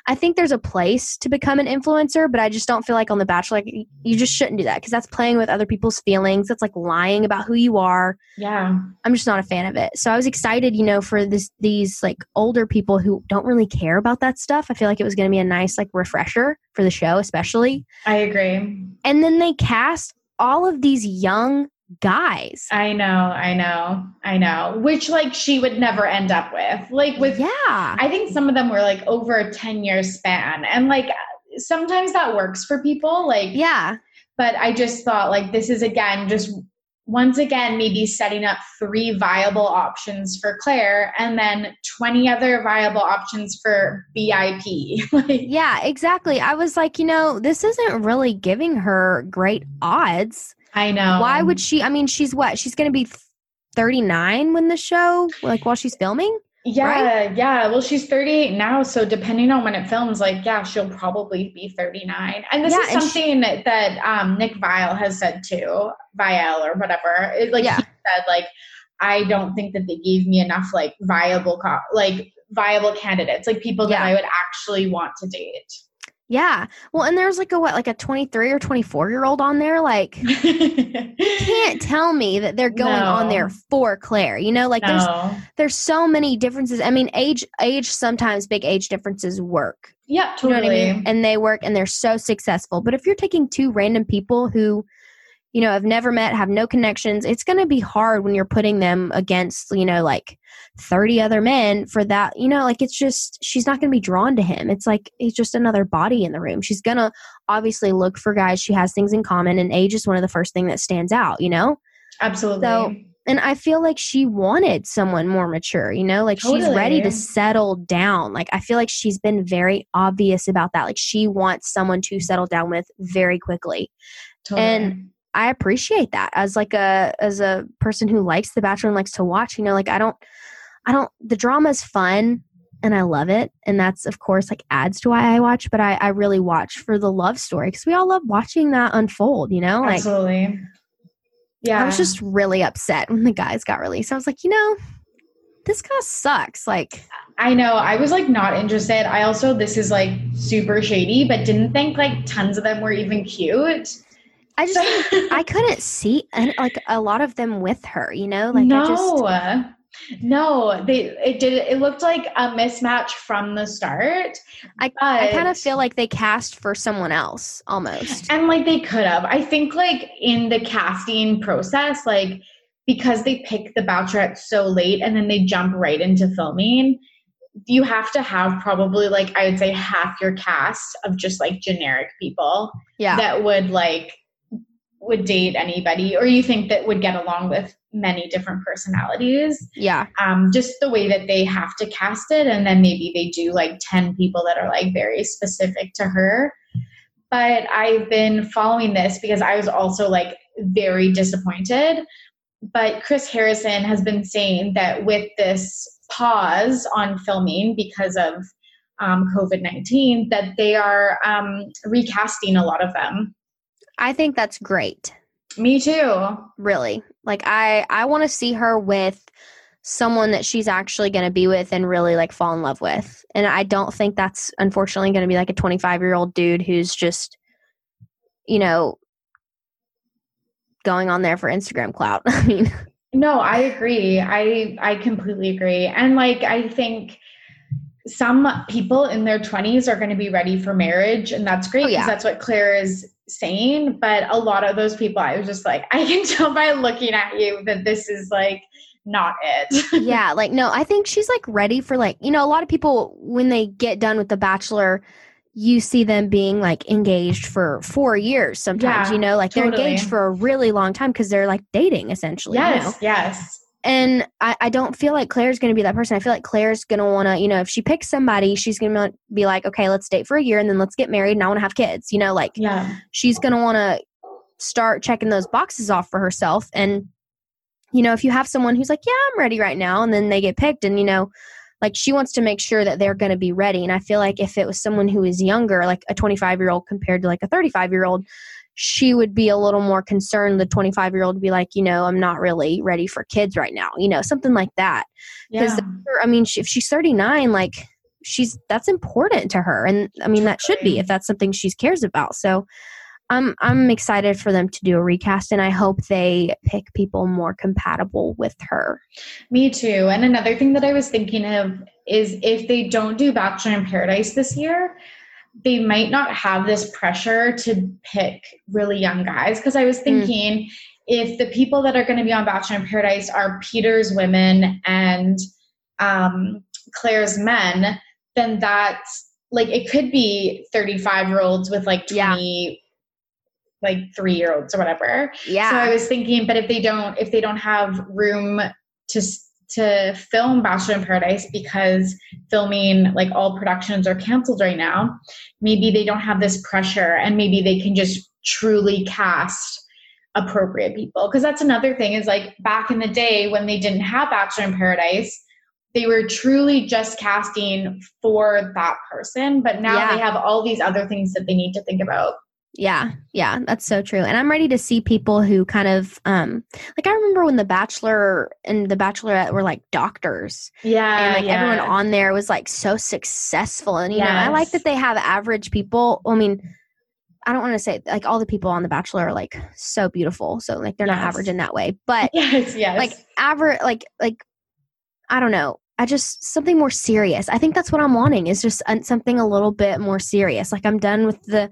I think there's a place to become an influencer, but I just don't feel like on The Bachelor, like, you just shouldn't do that because that's playing with other people's feelings. That's like lying about who you are. Yeah, I'm just not a fan of it. So I was excited, you know, for this these like older people who don't really care about that stuff. I feel like it was going to be a nice like refresher for the show, especially. I agree. And then they cast all of these young guys. I know, I know, I know. Which like she would never end up with. Like with Yeah. I think some of them were like over a 10 year span. And like sometimes that works for people. Like Yeah. but I just thought like this is again just once again maybe setting up three viable options for Clare and then 20 other viable options for BIP. like Yeah, exactly. I was like, you know, this isn't really giving her great odds. I know. Why would she? I mean, she's what? She's going to be 39 when the show, like while she's filming? Yeah, yeah. Well, she's 38 now, so depending on when it films, like, yeah, she'll probably be 39. And this Yeah, is and she- something that um, Nick Viall has said too, Viall or whatever. It, like Yeah. he said, like, I don't think that they gave me enough like viable, co- like viable candidates, like people that Yeah. I would actually want to date. Yeah. Well, and there's like a what, like a 23 or 24 year old on there. Like, can't tell me that they're going on there for Clare. You know, like there's no. there's so many differences. I mean, age age sometimes big age differences work. Yep, You know totally. what I mean? And they work and they're so successful. But if you're taking two random people who, you know, have never met, have no connections, it's going to be hard when you're putting them against, you know, like 30 other men for that. You know, like it's just, she's not going to be drawn to him. It's like he's just another body in the room. She's going to obviously look for guys she has things in common. And age is one of the first thing that stands out, you know? Absolutely. So- And I feel like she wanted someone more mature, you know, like she's ready to settle down. Like I feel like she's been very obvious about that. Like she wants someone to settle down with very quickly. totally. and- I appreciate that as like a as a person who likes The Bachelor and likes to watch, you know, like I don't I don't the drama is fun and I love it. And that's of course like adds to why I watch, but I, I really watch for the love story because we all love watching that unfold, you know? Like Absolutely. Yeah. I was just really upset when the guys got released. I was like, you know, this kind of sucks. Like, I know. I was like not interested. I also this is like super shady, but didn't think like tons of them were even cute. I just, I couldn't see like a lot of them with her, you know? Like, no. I just, no, they it did it looked like a mismatch from the start. I, I kind of feel like they cast for someone else almost. and like they could have. I think like in the casting process, like because they pick the Bachelorette so late and then they jump right into filming, you have to have probably like I would say half your cast of just like generic people Yeah. that would like would date anybody or you think that would get along with many different personalities. Yeah. um just the way that they have to cast it and then maybe they do like 10 people that are like very specific to her. But i've been following this because i was also like very disappointed. But chris harrison has been saying that with this pause on filming because of um, covid-19 that they are um, recasting a lot of them I think that's great. me too Really. Like, I, I want to see her with someone that she's actually going to be with and really like fall in love with. And I don't think that's unfortunately going to be like a 25 year old dude who's just, you know, going on there for Instagram clout. I mean, No, I agree. I I completely agree. And like I think some people in their 20s are going to be ready for marriage and that's great Oh, because yeah. that's what Clare is saying, but a lot of those people I was just like I can tell by looking at you that this is like not it. yeah, like no, I think she's like ready for like, you know, a lot of people when they get done with The Bachelor, you see them being like engaged for four years sometimes, Yeah, you know, like they're engaged for a really long time because they're like dating essentially. you know? yes, yes. And I, I don't feel like Clare's going to be that person. I feel like Clare's going to want to, you know, if she picks somebody, she's going to be like, okay, let's date for a year and then let's get married and I want to have kids. You know, like Yeah. she's going to want to start checking those boxes off for herself. And, you know, if you have someone who's like, yeah, I'm ready right now, and then they get picked and, you know, like she wants to make sure that they're going to be ready. And I feel like if it was someone who is younger, like a 25 year old compared to like a 35 year old, she would be a little more concerned. The 25 year old would be like, you know, I'm not really ready for kids right now, you know, something like that. Because, Yeah. I mean, she, if she's 39, like, she's that's important to her. And I mean, that should be if that's something she cares about. So, I'm I'm excited for them to do a recast, and I hope they pick people more compatible with her. Me too. And another thing that I was thinking of is if they don't do Bachelor in Paradise this year, they might not have this pressure to pick really young guys. Because I was mm. thinking, mm. if the people that are going to be on Bachelor in Paradise are Peter's women and um, Clare's men, then that's like it could be 35 year olds with like 20 yeah. like three year olds or whatever yeah so i was thinking but if they don't if they don't have room to to film bachelor in paradise because filming like all productions are canceled right now. Maybe they don't have this pressure and maybe they can just truly cast appropriate people. Because that's another thing is like back in the day when they didn't have bachelor in paradise they were truly just casting for that person but now yeah. they have all these other things that they need to think about yeah yeah that's so true and i'm ready to see people who kind of um like i remember when the bachelor and the bachelorette were like doctors yeah and like yeah. everyone on there was like so successful and you yes. know i like that they have average people i mean I don't want to say like all the people on The Bachelor are like so beautiful, so like they're yes. not average in that way, but yes, yes, like average, like like I don't know, I just something more serious. I think that's what I'm wanting is just something a little bit more serious. Like I'm done with the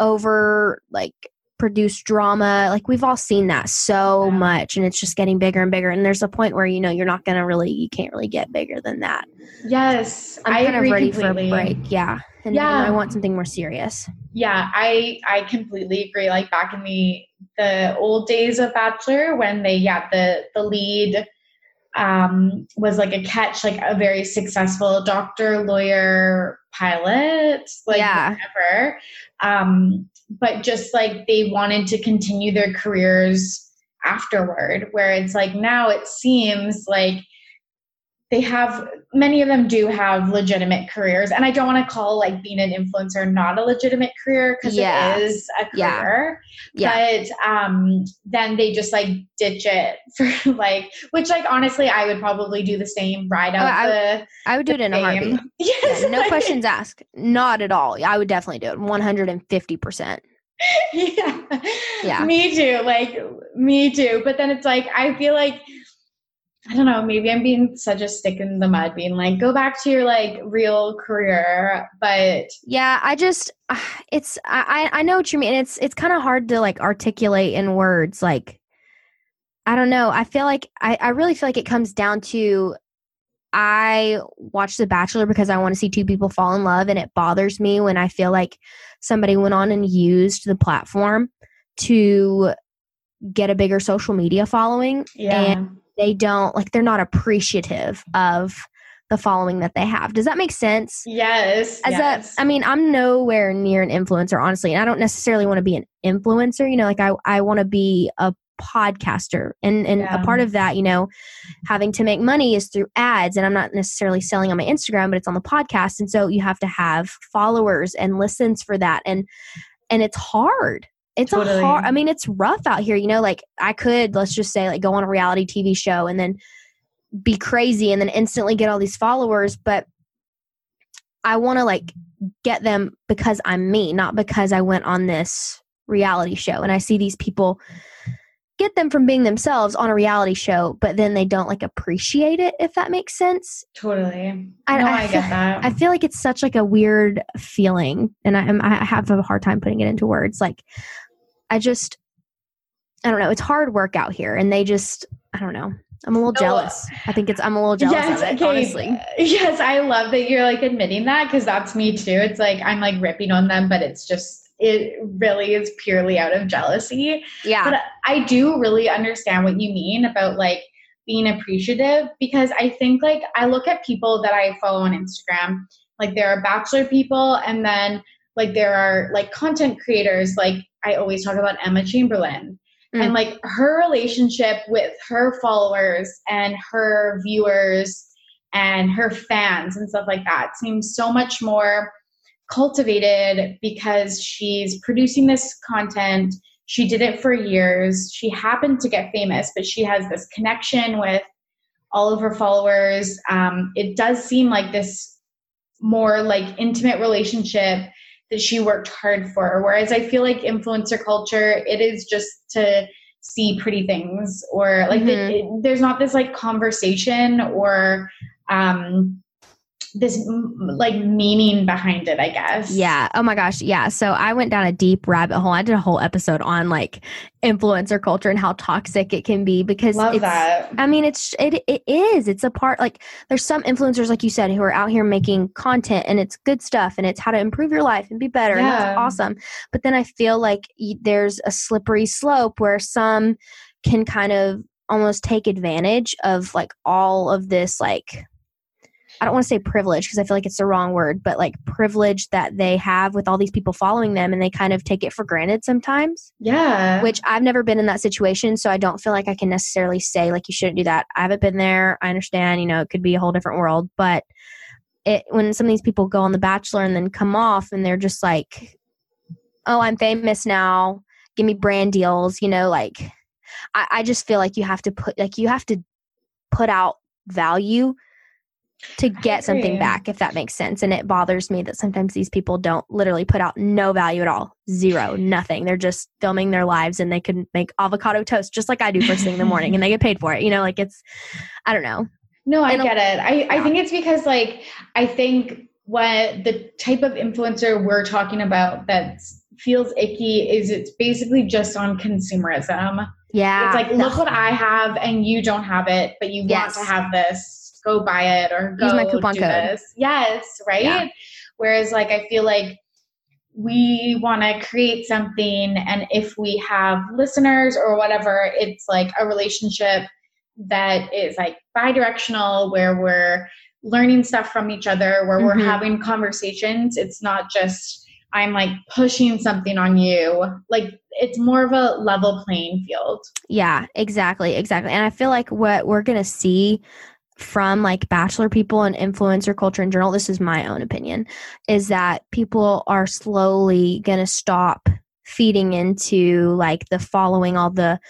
over like produced drama. Like we've all seen that so much and it's just getting bigger and bigger and there's a point where you know you're not to really you can't really get bigger than that. Yes. I'm I kind of ready completely. for a break. Yeah. And, yeah. And I want something more serious. Yeah, I I completely agree. Like back in the the old days of Bachelor when they yeah, the the lead um, was like a catch, like a very successful doctor, lawyer, pilot, like yeah. whatever. Um, but just like they wanted to continue their careers afterward, where it's like now it seems like they have many of them do have legitimate careers and i don't want to call like being an influencer not a legitimate career because yeah. it is a career. Yeah. but um then they just like ditch it for like which like honestly i would probably do the same ride out oh, the i would do it in fame. a heartbeat. Yes, yeah, no questions asked. Not at all. I would definitely do it 150% yeah. Yeah. Me too like me too. But then it's like i feel like I don't know, maybe I'm being such a stick in the mud, being like, go back to your like real career. But yeah, I just, it's, I, I know what you mean. It's, it's kind of hard to like articulate in words. Like, I don't know. I feel like, I, I really feel like it comes down to, I watch The Bachelor because I want to see two people fall in love. And it bothers me when I feel like somebody went on and used the platform to get a bigger social media following. Yeah. And they don't like they're not appreciative of the following that they have. Does that make sense? Yes. As yes. a I mean, I'm nowhere near an influencer, honestly. And I don't necessarily want to be an influencer, you know, like I, I want to be a podcaster. And and yeah. a part of that, you know, having to make money is through ads. And I'm not necessarily selling on my Instagram, but it's on the podcast. And so you have to have followers and listens for that. And and it's hard it's totally. a hard i mean it's rough out here you know like i could let's just say like go on a reality tv show and then be crazy and then instantly get all these followers but i want to like get them because i'm me not because i went on this reality show and i see these people get them from being themselves on a reality show but then they don't like appreciate it if that makes sense totally i, no, I, I get that i feel like it's such like a weird feeling and I, I have a hard time putting it into words like I just, I don't know. It's hard work out here, and they just, I don't know. I'm a little jealous. I think it's I'm a little jealous yes, of it, okay. honestly. Yes, I love that you're like admitting that because that's me too. It's like I'm like ripping on them, but it's just it really is purely out of jealousy. Yeah. But I do really understand what you mean about like being appreciative because I think like I look at people that I follow on Instagram, like there are bachelor people and then like there are like content creators like I always talk about Emma Chamberlain. Mm. And like her relationship with her followers and her viewers and her fans and stuff like that seems so much more cultivated because she's producing this content. She did it for years. She happened to get famous, but she has this connection with all of her followers. Um, it does seem like this more like intimate relationship that she worked hard for. Whereas I feel like influencer culture, it is just to see pretty things or like mm-hmm. it, there's not this like conversation or um this like meaning behind it, I guess. Yeah. Oh my gosh. Yeah. So I went down a deep rabbit hole. I did a whole episode on like influencer culture and how toxic it can be because Love it's, that. I mean, it's it it is. It's a part like there's some influencers like you said who are out here making content and it's good stuff and it's how to improve your life and be better and that's awesome. But then I feel like there's a slippery slope where some can kind of almost take advantage of like all of this like I don't want to say privilege because I feel like it's the wrong word, but like privilege that they have with all these people following them and they kind of take it for granted sometimes Yeah. which I've never been in that situation, so I don't feel like I can necessarily say like you shouldn't do that. I haven't been there. I understand, you know, it could be a whole different world, but it when some of these people go on The Bachelor and then come off and they're just like, "Oh, I'm famous now. Give me brand deals," you know, like I, I just feel like you have to put like you have to put out value to get something back if that makes sense. And it bothers me that sometimes these people don't literally put out no value at all. Zero nothing. They're just filming their lives and they can make avocado toast just like i do first thing in the morning and they get paid for it. You know like it's i don't know. No, I get it. I, I think it's because like I think what the type of influencer we're talking about that feels icky is it's basically just on consumerism. yeah It's like look what I have and you don't have it, but you Yes. want to have this. Go buy it or go Use my coupon do code. this. Yes, right? Yeah. Whereas like I feel like we want to create something and if we have listeners or whatever, it's like a relationship that is like bi-directional where we're learning stuff from each other, where we're Mhm. having conversations. It's not just I'm like pushing something on you. Like it's more of a level playing field. Yeah, exactly, exactly. And I feel like what we're gonna see from like bachelor people and influencer culture in general, this is my own opinion, is that people are slowly gonna stop feeding into like the following all the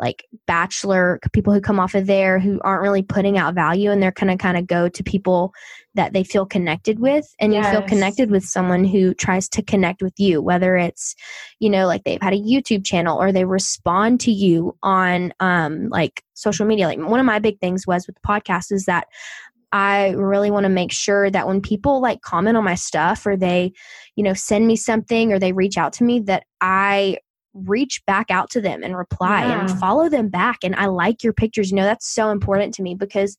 like bachelor people who come off of there who aren't really putting out value and they're gonna kind of go to people that they feel connected with and you feel connected with someone who tries to connect with you whether it's you know like they've had a youtube channel or they respond to you on um like social media. Like one of my big things was with the podcast is that i really want to make sure that when people like comment on my stuff or they you know send me something or they reach out to me that i reach back out to them and reply and follow them back and i like your pictures. You know that's so important to me because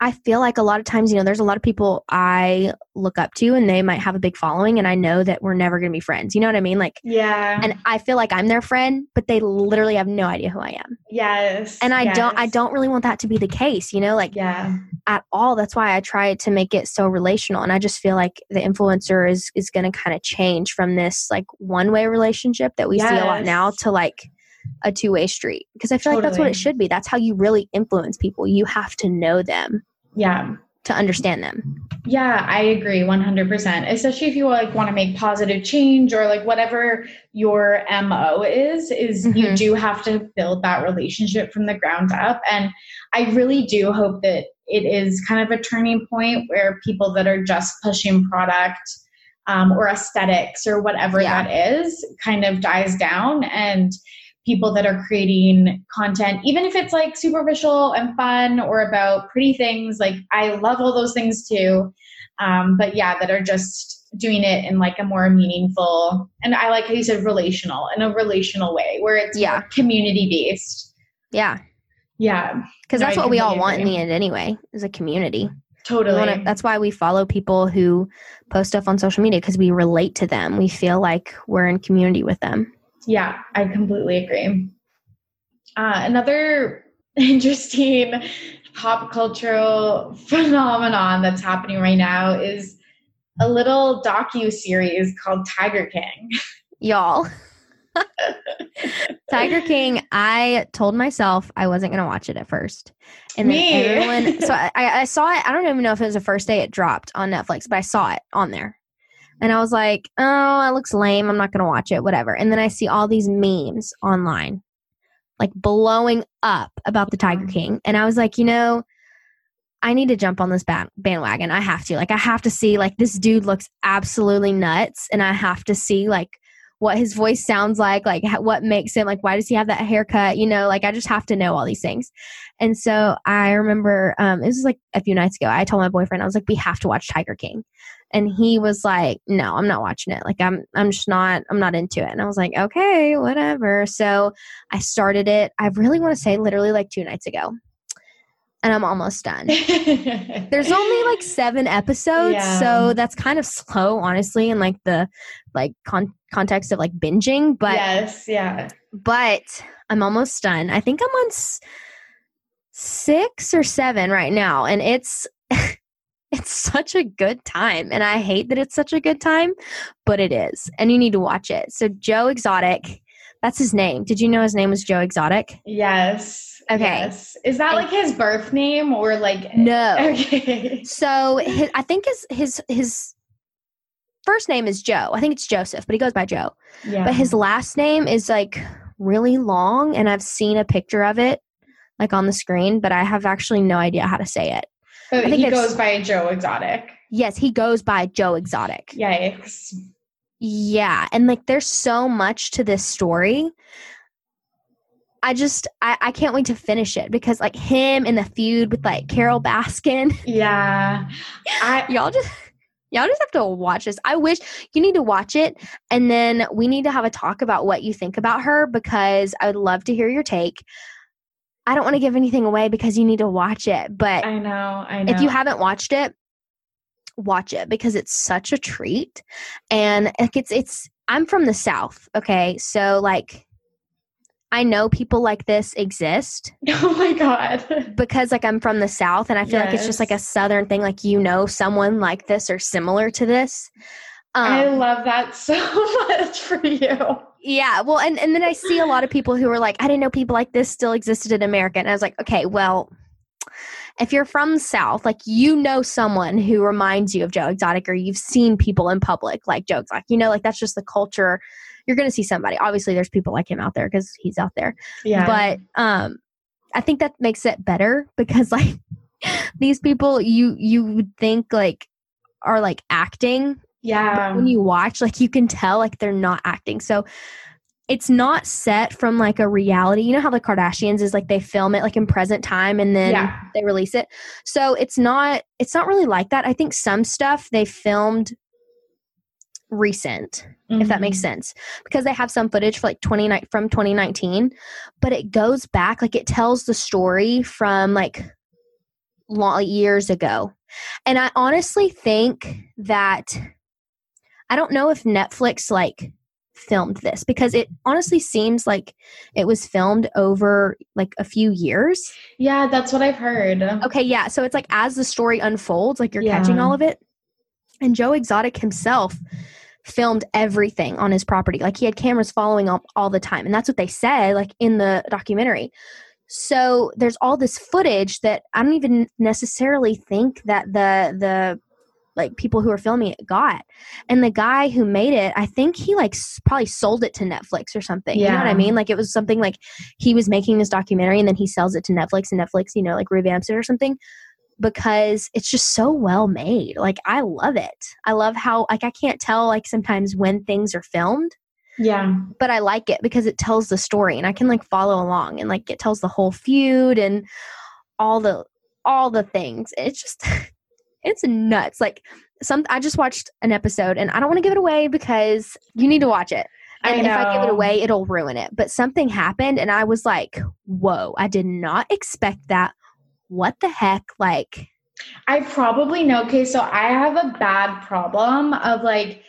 I feel like a lot of times, you know, there's a lot of people I look up to and they might have a big following and I know that we're never going to be friends. You know what I mean? Like, Yeah. and I feel like I'm their friend, but they literally have no idea who I am. yes. And I don't, I don't really want that to be the case, you know, like Yeah. at all. That's why I try to make it so relational. And I just feel like the influencer is, is going to kind of change from this like one way relationship that we see a lot now to like a two way street. Because I feel like that's what it should be. That's how you really influence people. You have to know them Yeah. to understand them. Yeah, I agree 100%. Especially if you like want to make positive change or like whatever your MO is is you Mhm. do have to build that relationship from the ground up and I really do hope that it is kind of a turning point where people that are just pushing product um, or aesthetics or whatever Yeah. that is kind of dies down and people that are creating content even if it's like superficial and fun or about pretty things like i love all those things too um, but yeah that are just doing it in like a more meaningful and i like how you said relational in a relational way where it's Yeah. community based Yeah. yeah Because No, that's I what we all want in the end anyway, is a community. Totally wanna, that's why we follow people who post stuff on social media because we relate to them. We feel like we're in community with them. Yeah, I completely agree. Uh, another interesting pop cultural phenomenon that's happening right now is a little docu series called Tiger King. Y'all. Tiger King, I told myself I wasn't going to watch it at first. And Me. then everyone, so I, I saw it. I don't even know if it was the first day it dropped on Netflix, but I saw it on there. And I was like, oh, it looks lame. I'm not going to watch it, whatever. And then I see all these memes online, like blowing up about the Tiger Mhm. King. And I was like, you know, I need to jump on this bandwagon. I have to. Like, I have to see, like, this dude looks absolutely nuts. And I have to see, like, what his voice sounds like, like what makes him like why does he have that haircut? You know, like I just have to know all these things. And so I remember um, this was like a few nights ago. I told my boyfriend I was like, we have to watch Tiger King, and he was like, no, I'm not watching it. Like I'm I'm just not I'm not into it. And I was like, okay, whatever. So I started it. I really want to say literally like two nights ago and I'm almost done. There's only like seven episodes, yeah. so that's kind of slow, honestly, in like the like con- context of like binging. But yes, yeah. But I'm almost done. I think I'm on s- six or seven right now, and it's it's such a good time. And I hate that it's such a good time, but it is, and you need to watch it. So Joe Exotic, that's his name. Did you know his name was Joe Exotic? Yes. Okay. Yes. Is that like his birth name or like No. Okay. So his, I think his his his first name is Joe. I think it's Joseph, but he goes by Joe. Yeah. But his last name is like really long and I've seen a picture of it like on the screen, but I have actually no idea how to say it. I think he goes by Joe Exotic. Yes, he goes by Joe Exotic. Yikes. Yeah, and like there's so much to this story I just I, I can't wait to finish it because like him in the feud with like Carole Baskin. Yeah. I y'all just y'all just have to watch this. I wish you need to watch it and then we need to have a talk about what you think about her because I would love to hear your take. I don't want to give anything away because you need to watch it, but I know, I know. If you haven't watched it, watch it because it's such a treat. And like it's it's I'm from the south, okay? So like I know people like this exist. Oh my god. because like I'm from the south and I feel yes. like it's just like a southern thing like you know someone like this or similar to this. Um, I love that so much for you. Yeah, well and and then I see a lot of people who are like I didn't know people like this still existed in America and I was like okay, well if you're from the South, like you know someone who reminds you of Joe Exotic or you've seen people in public like Joe Exotic, you know, like that's just the culture you're going to see somebody. Obviously, there's people like him out there because he's out there. Yeah. But um, I think that makes it better because like these people, you you would think like are like acting. Yeah. when you watch, like you can tell like they're not acting. So it's not set from like a reality. You know how the Kardashians is like they film it like in present time and then yeah. they release it. So it's not it's not really like that. I think some stuff they filmed recent mm-hmm. if that makes mm-hmm. sense because they have some footage for like 20 from 2019 but it goes back like it tells the story from like long years ago and i honestly think that i don't know if netflix like filmed this because it honestly seems like it was filmed over like a few years yeah that's what i've heard okay yeah so it's like as the story unfolds like you're yeah. catching all of it and joe exotic himself filmed everything on his property. Like he had cameras following up all the time. And that's what they said, like in the documentary. So there's all this footage that I don't even necessarily think that the the like people who were filming it got. And the guy who made it, I think he like probably sold it to Netflix or something. Yeah. You know what I mean? Like it was something like he was making this documentary and then he sells it to Netflix and Netflix, you know, like revamps it or something because it's just so well made. Like I love it. I love how like I can't tell like sometimes when things are filmed. Yeah. But I like it because it tells the story and I can like follow along and like it tells the whole feud and all the all the things. It's just it's nuts. Like some I just watched an episode and I don't want to give it away because you need to watch it. And I if I give it away, it'll ruin it. But something happened and I was like, whoa, I did not expect that what the heck? Like, I probably know. Okay, so I have a bad problem of like,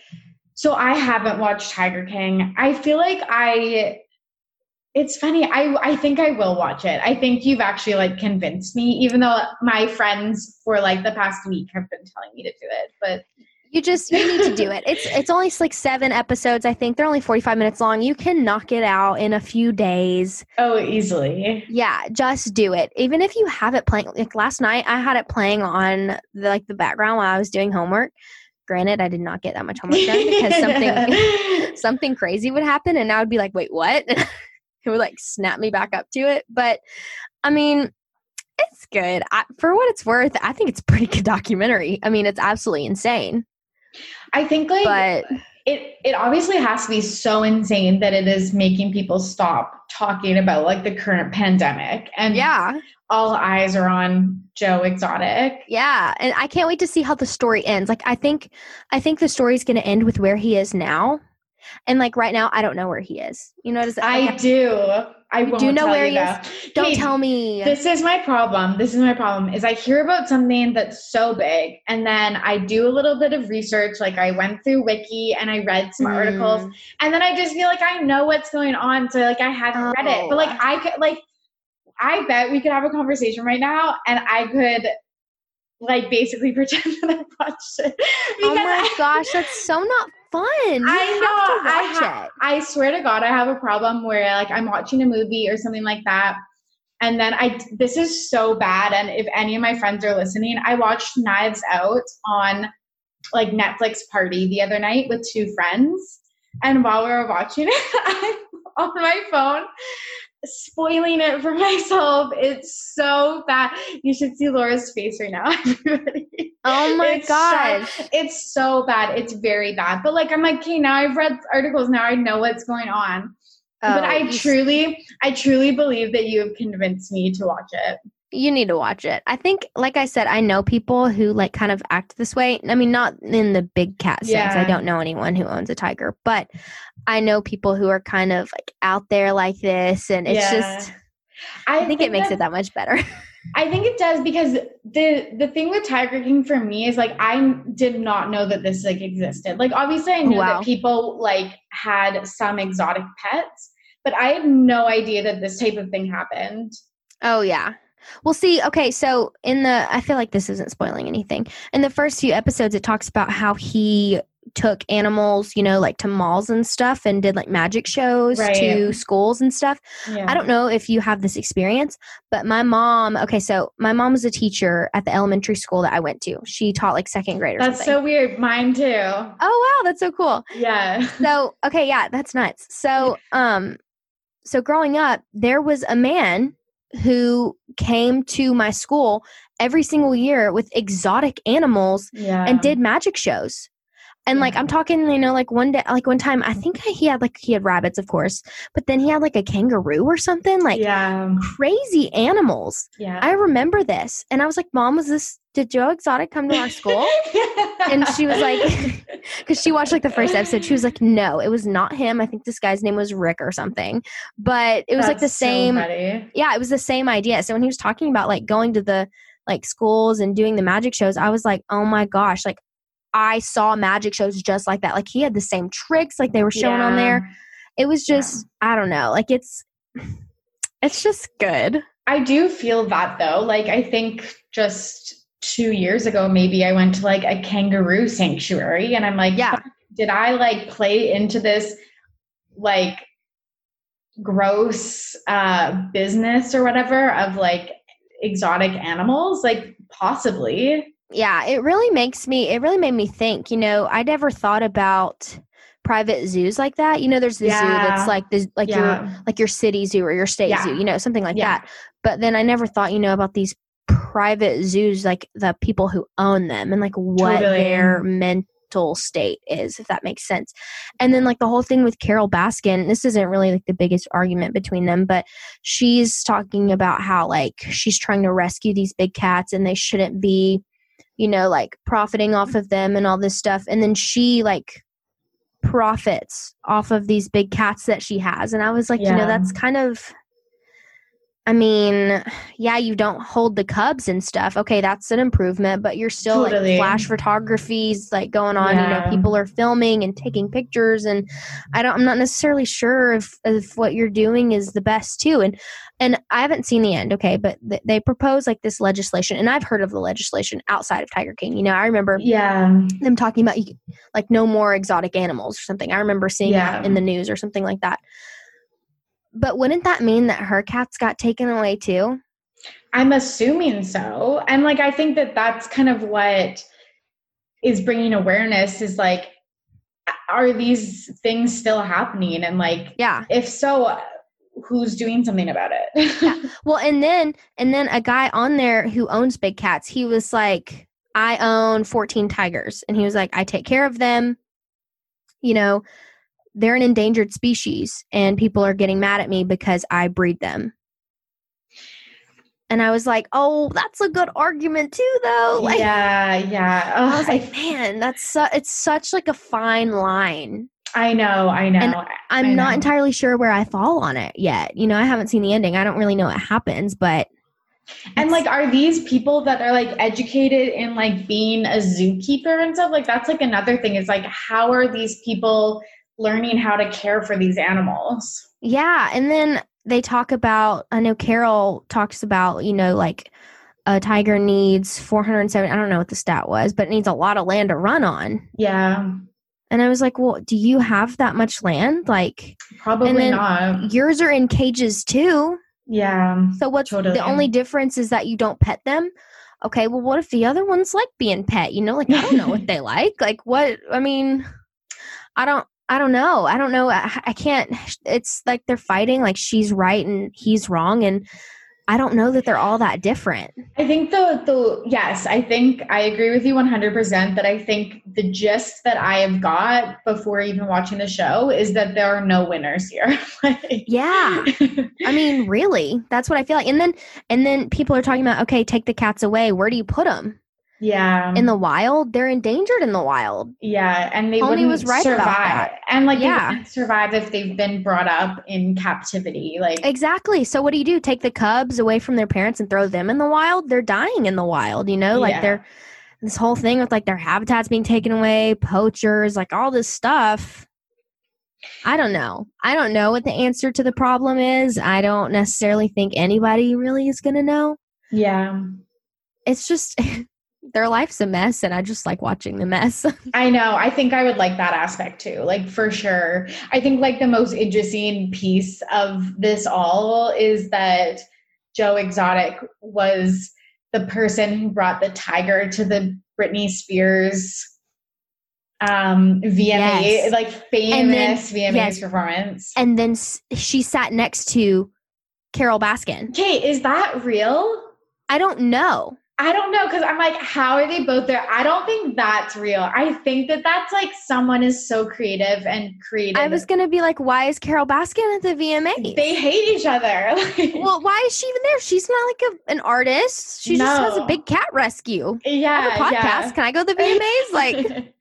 so I haven't watched Tiger King. I feel like I, it's funny. I I think I will watch it. I think you've actually like convinced me, even though my friends for like the past week have been telling me to do it. But you just you need to do it. It's it's only like seven episodes. I think they're only forty five minutes long. You can knock it out in a few days. Oh, easily. Yeah, just do it. Even if you have it playing. Like last night, I had it playing on the, like the background while I was doing homework. Granted, I did not get that much homework done because something something crazy would happen, and I would be like, "Wait, what?" It would like snap me back up to it. But I mean, it's good. I, for what it's worth, I think it's pretty good documentary. I mean, it's absolutely insane. I think like but it it obviously has to be so insane that it is making people stop talking about like the current pandemic and yeah all eyes are on joe exotic yeah and i can't wait to see how the story ends like i think i think the story's going to end with where he is now and like right now i don't know where he is you know does i do I do know where he is? Don't tell me. This is my problem. This is my problem. Is I hear about something that's so big, and then I do a little bit of research. Like I went through Wiki and I read some mm. articles, and then I just feel like I know what's going on. So like I haven't oh. read it, but like I could like I bet we could have a conversation right now, and I could like basically pretend that I watched it. Oh my I, gosh, that's so not fun. You I know. I, ha- I swear to God, I have a problem where like I'm watching a movie or something like that. And then I, this is so bad. And if any of my friends are listening, I watched Knives Out on like Netflix party the other night with two friends. And while we were watching it, I'm on my phone spoiling it for myself. It's so bad. You should see Laura's face right now, everybody. Oh my it's gosh. So, it's so bad. It's very bad. But like I'm like, okay, now I've read articles, now I know what's going on. Oh, but I truly, I truly believe that you have convinced me to watch it. You need to watch it. I think, like I said, I know people who like kind of act this way. I mean, not in the big cat sense. Yeah. I don't know anyone who owns a tiger, but I know people who are kind of like out there like this, and it's yeah. just. I, I think, think, it makes that, it that much better. I think it does because the the thing with Tiger King for me is like I did not know that this like existed. Like obviously I oh, knew wow. that people like had some exotic pets, but I had no idea that this type of thing happened. Oh yeah. Well, see, okay, so in the, I feel like this isn't spoiling anything. In the first few episodes, it talks about how he took animals, you know, like to malls and stuff and did like magic shows right. to schools and stuff. Yeah. I don't know if you have this experience, but my mom, okay, so my mom was a teacher at the elementary school that I went to. She taught like second grade That's something. so weird. Mine too. Oh wow, that's so cool. Yeah. So, okay, yeah, that's nuts. So, um so growing up, there was a man who came to my school every single year with exotic animals yeah. and did magic shows. And like I'm talking, you know, like one day, like one time, I think he had like he had rabbits, of course, but then he had like a kangaroo or something, like yeah. crazy animals. Yeah, I remember this, and I was like, "Mom, was this? Did Joe Exotic come to our school?" and she was like, because she watched like the first episode, she was like, "No, it was not him. I think this guy's name was Rick or something." But it was That's like the same. So yeah, it was the same idea. So when he was talking about like going to the like schools and doing the magic shows, I was like, "Oh my gosh!" Like I saw magic shows just like that. Like he had the same tricks like they were showing yeah. on there. It was just yeah. I don't know. Like it's it's just good. I do feel that though. Like I think just 2 years ago maybe I went to like a kangaroo sanctuary and I'm like, yeah. Did I like play into this like gross uh business or whatever of like exotic animals? Like possibly yeah, it really makes me, it really made me think, you know, I never thought about private zoos like that. You know, there's the yeah. zoo that's like the like yeah. your like your city zoo or your state yeah. zoo, you know, something like that. But then I never thought, you know, about these private zoos, like the people who own them and like what totally. their mental state is, if that makes sense. And then like the whole thing with Carole Baskin, this isn't really like the biggest argument between them, but she's talking about how like she's trying to rescue these big cats and they shouldn't be you know, like profiting off of them and all this stuff. And then she like profits off of these big cats that she has. And I was like, yeah. you know, that's kind of I mean, yeah, you don't hold the cubs and stuff. Okay, that's an improvement, but you're still totally. like flash photography's like going on. Yeah. You know, people are filming and taking pictures, and I don't. I'm not necessarily sure if if what you're doing is the best too. And and I haven't seen the end. Okay, but th- they propose like this legislation, and I've heard of the legislation outside of Tiger King. You know, I remember yeah them talking about like no more exotic animals or something. I remember seeing yeah. that in the news or something like that. But wouldn't that mean that her cats got taken away too? I'm assuming so. And like, I think that that's kind of what is bringing awareness is like, are these things still happening? And like, yeah, if so, who's doing something about it? yeah. Well, and then, and then a guy on there who owns big cats, he was like, I own 14 tigers. And he was like, I take care of them you know, they're an endangered species and people are getting mad at me because I breed them. And I was like, oh, that's a good argument too, though. Like, yeah, yeah. I was like, man, that's su- it's such like a fine line. I know, I know. And I'm I not entirely sure where I fall on it yet. You know, I haven't seen the ending. I don't really know what happens, but And like, are these people that are like educated in like being a zookeeper and stuff? Like, that's like another thing is like, how are these people learning how to care for these animals? Yeah, and then they talk about. I know Carole talks about you know like a tiger needs 407. I don't know what the stat was, but it needs a lot of land to run on. Yeah, And I was like, well, do you have that much land? Like probably not. yours are in cages too. Yeah, So what's Totally. the only difference is that you don't pet them? Okay, well, what if the other ones like being pet? You know, like I don't know what they like. Like what? I mean, I don't. I don't know. I don't know. I, I can't. It's like they're fighting. Like she's right and he's wrong, and I don't know that they're all that different. I think the the yes, I think I agree with you 100% that I think the gist that I have got before even watching the show is that there are no winners here. Like- Yeah. I mean, really, that's what I feel like. And then, and then people are talking about, okay, take the cats away. Where do you put them yeah. in the wild? They're endangered in the wild. yeah, and they wouldn't was right survive. about that. And like Yeah. survive if they've been brought up in captivity. Like Exactly. So what do you do? Take the cubs away from their parents and throw them in the wild? They're dying in the wild, you know? Like Yeah. they're this whole thing with like their habitats being taken away, poachers, like all this stuff. I don't know. I don't know what the answer to the problem is. I don't necessarily think anybody really is going to know. yeah. It's just their life's a mess and I just like watching the mess. I know. I think I would like that aspect too. Like for sure. I think like the most interesting piece of this all is that Joe Exotic was the person who brought the tiger to the Britney Spears um VMA Yes. like And then- famous VMAs yes. performance. and then she sat next to Carole Baskin. Okay, is that real? I don't know. I don't know because I'm like, how are they both there? I don't think that's real. I think that that's like someone is so creative and creative. I was going to be like, why is Carole Baskin at the VMA? they hate each other. Like, well, why is she even there? She's not like a, an artist. She just has a big cat rescue. Yeah, podcast. yeah. Can I go to the VMAs? Like,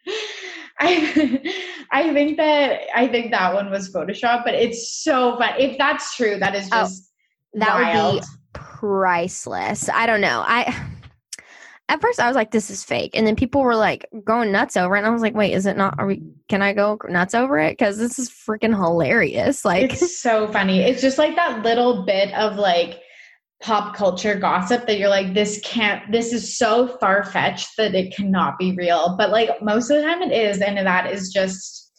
I, I think that I think that one was Photoshop, but it's so fun. If that's true, that is Oh, just that would be priceless. I don't know. I at first I was like, this is fake, and then people were like going nuts over it, and I was like, wait, is it not? Are we? Can I go nuts over it? Because this is freaking hilarious. Like, it's so funny. It's just like that little bit of like pop culture gossip that you're like, this can't, this is so far fetched that it cannot be real. But like most of the time it is. And that is just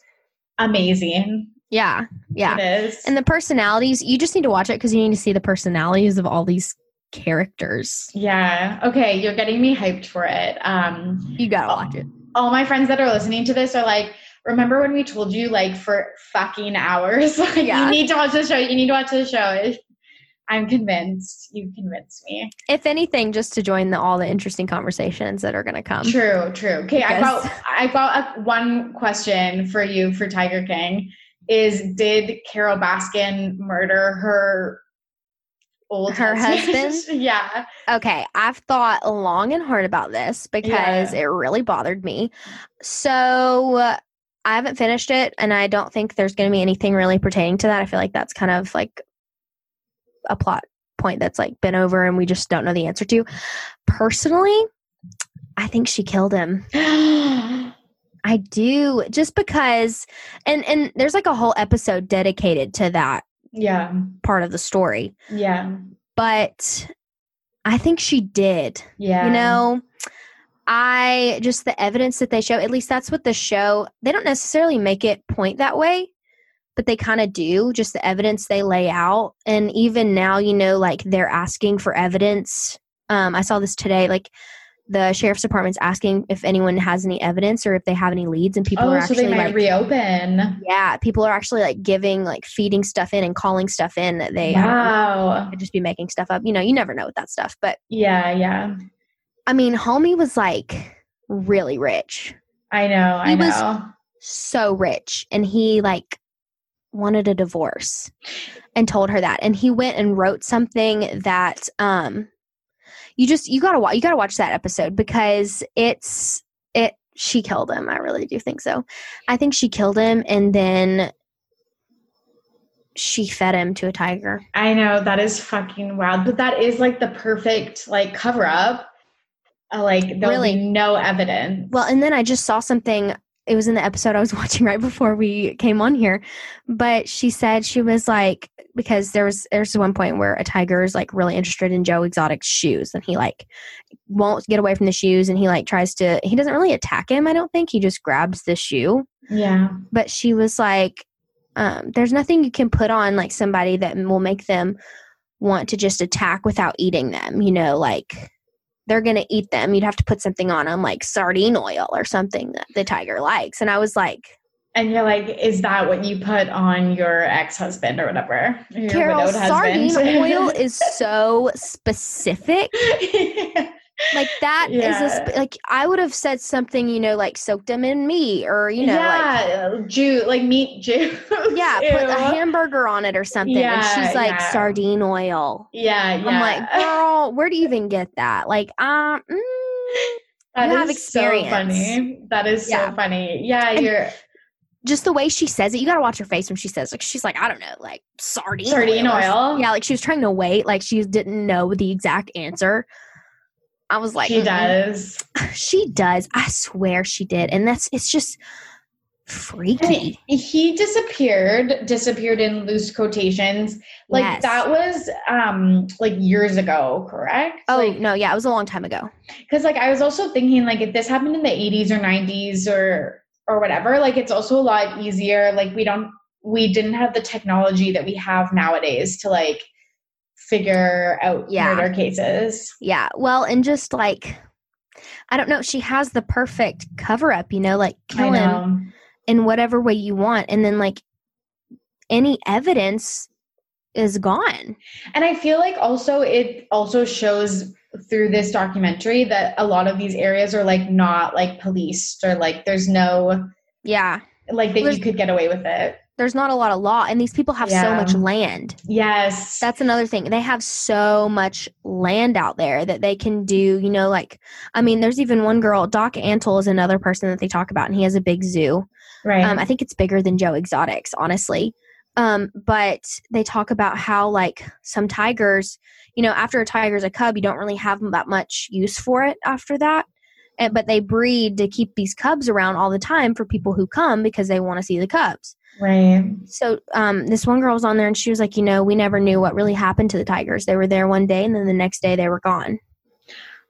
amazing. yeah, yeah. It is. And the personalities, you just need to watch it because you need to see the personalities of all these characters. yeah. Okay. You're getting me hyped for it. Um, You gotta watch it. all my friends that are listening to this are like, remember when we told you like for fucking hours, like Yeah. you need to watch the show. You need to watch the show. I'm convinced. You convinced me. If anything, just to join the, all the interesting conversations that are gonna come. True, true. Okay, I got I got a, one question for you for Tiger King. Is did Carole Baskin murder her old Her husband? yeah. Okay, I've thought long and hard about this because it really bothered me. So uh, I haven't finished it, and I don't think there's going to be anything really pertaining to that. I feel like that's kind of like a plot point that's like been over, and we just don't know the answer to. Personally, I think she killed him. I do, just because, and and there's like a whole episode dedicated to that yeah. part of the story, Yeah. but I think she did. Yeah. You know, I just the evidence that they show, at least that's what the show, they don't necessarily make it point that way, but they kind of do, just the evidence they lay out. And even now, you know, like they're asking for evidence. Um, I saw this today, like the sheriff's department's asking if anyone has any evidence or if they have any leads, and people Oh, are so actually they might like, reopen. yeah, people are actually like giving, like feeding stuff in and calling stuff in that they I know, Wow. could just be making stuff up. You know, you never know with that stuff, but Yeah, yeah. I mean, homie was like really rich. I know. I He was- know. so rich and he like wanted a divorce and told her that and he went and wrote something that um you just you gotta watch you gotta watch that episode because it's it she killed him. I really do think so. I think she killed him and then she fed him to a tiger. I know that is fucking wild but that is like the perfect like cover up uh, like there'll really? no evidence. Well and then i just saw something it was in the episode I was watching right before we came on here. But she said she was like because there was there's one point where a tiger is like really interested in Joe Exotic's shoes and he like won't get away from the shoes and he like tries to he doesn't really attack him, I don't think. He just grabs the shoe. Yeah. But she was like, um, there's nothing you can put on like somebody that will make them want to just attack without eating them, you know, like they're going to eat them, you'd have to put something on them like sardine oil or something that the tiger likes. And I was like, and you're like, is that what you put on your ex husband or whatever? Your Carole, sardine oil is so specific. yeah. Like that yeah. is a, like I would have said something, you know, like soak them in meat or you know, yeah, like juice, like meat juice. Yeah, Ew. put a hamburger on it or something. Yeah, and she's like yeah. sardine oil. Yeah, yeah. I'm like, girl, where do you even get that? Like, um, mm, that have experience. so funny. That is so funny. Yeah, and you're just the way she says it, you gotta watch her face when she says like she's like, I don't know, like sardine sardine oil. oil. Yeah, like she was trying to wait, like she didn't know the exact answer. I was like, she does. She does. I swear she did. And that's, it's just freaky. he disappeared, disappeared in loose quotations. Like yes. that was um like years ago, correct? Oh, like, no, yeah, it was a long time ago. Cuz like I was also thinking like if this happened in the 80s or 90s or or whatever, like it's also a lot easier like we don't we didn't have the technology that we have nowadays to like figure out yeah. murder cases. Yeah. Well, and just like I don't know, she has the perfect cover up, you know, like kill him in whatever way you want and then like any evidence is gone. And I feel like also it also shows through this documentary that a lot of these areas are like not like policed or like there's no yeah like that you could get away with it there's not a lot of law and these people have yeah. so much land. Yes. That's another thing. They have so much land out there that they can do you know like i mean there's even one girl doc antle is another person that they talk about and he has a big zoo. Right. Um, i think it's bigger than joe exotics honestly. Um, but they talk about how like some tigers you know after a tiger's a cub you don't really have that much use for it after that. And, but they breed to keep these cubs around all the time for people who come because they want to see the cubs Right. So um, this one girl was on there and she was like, you know, we never knew what really happened to the tigers. They were there one day and then the next day they were gone.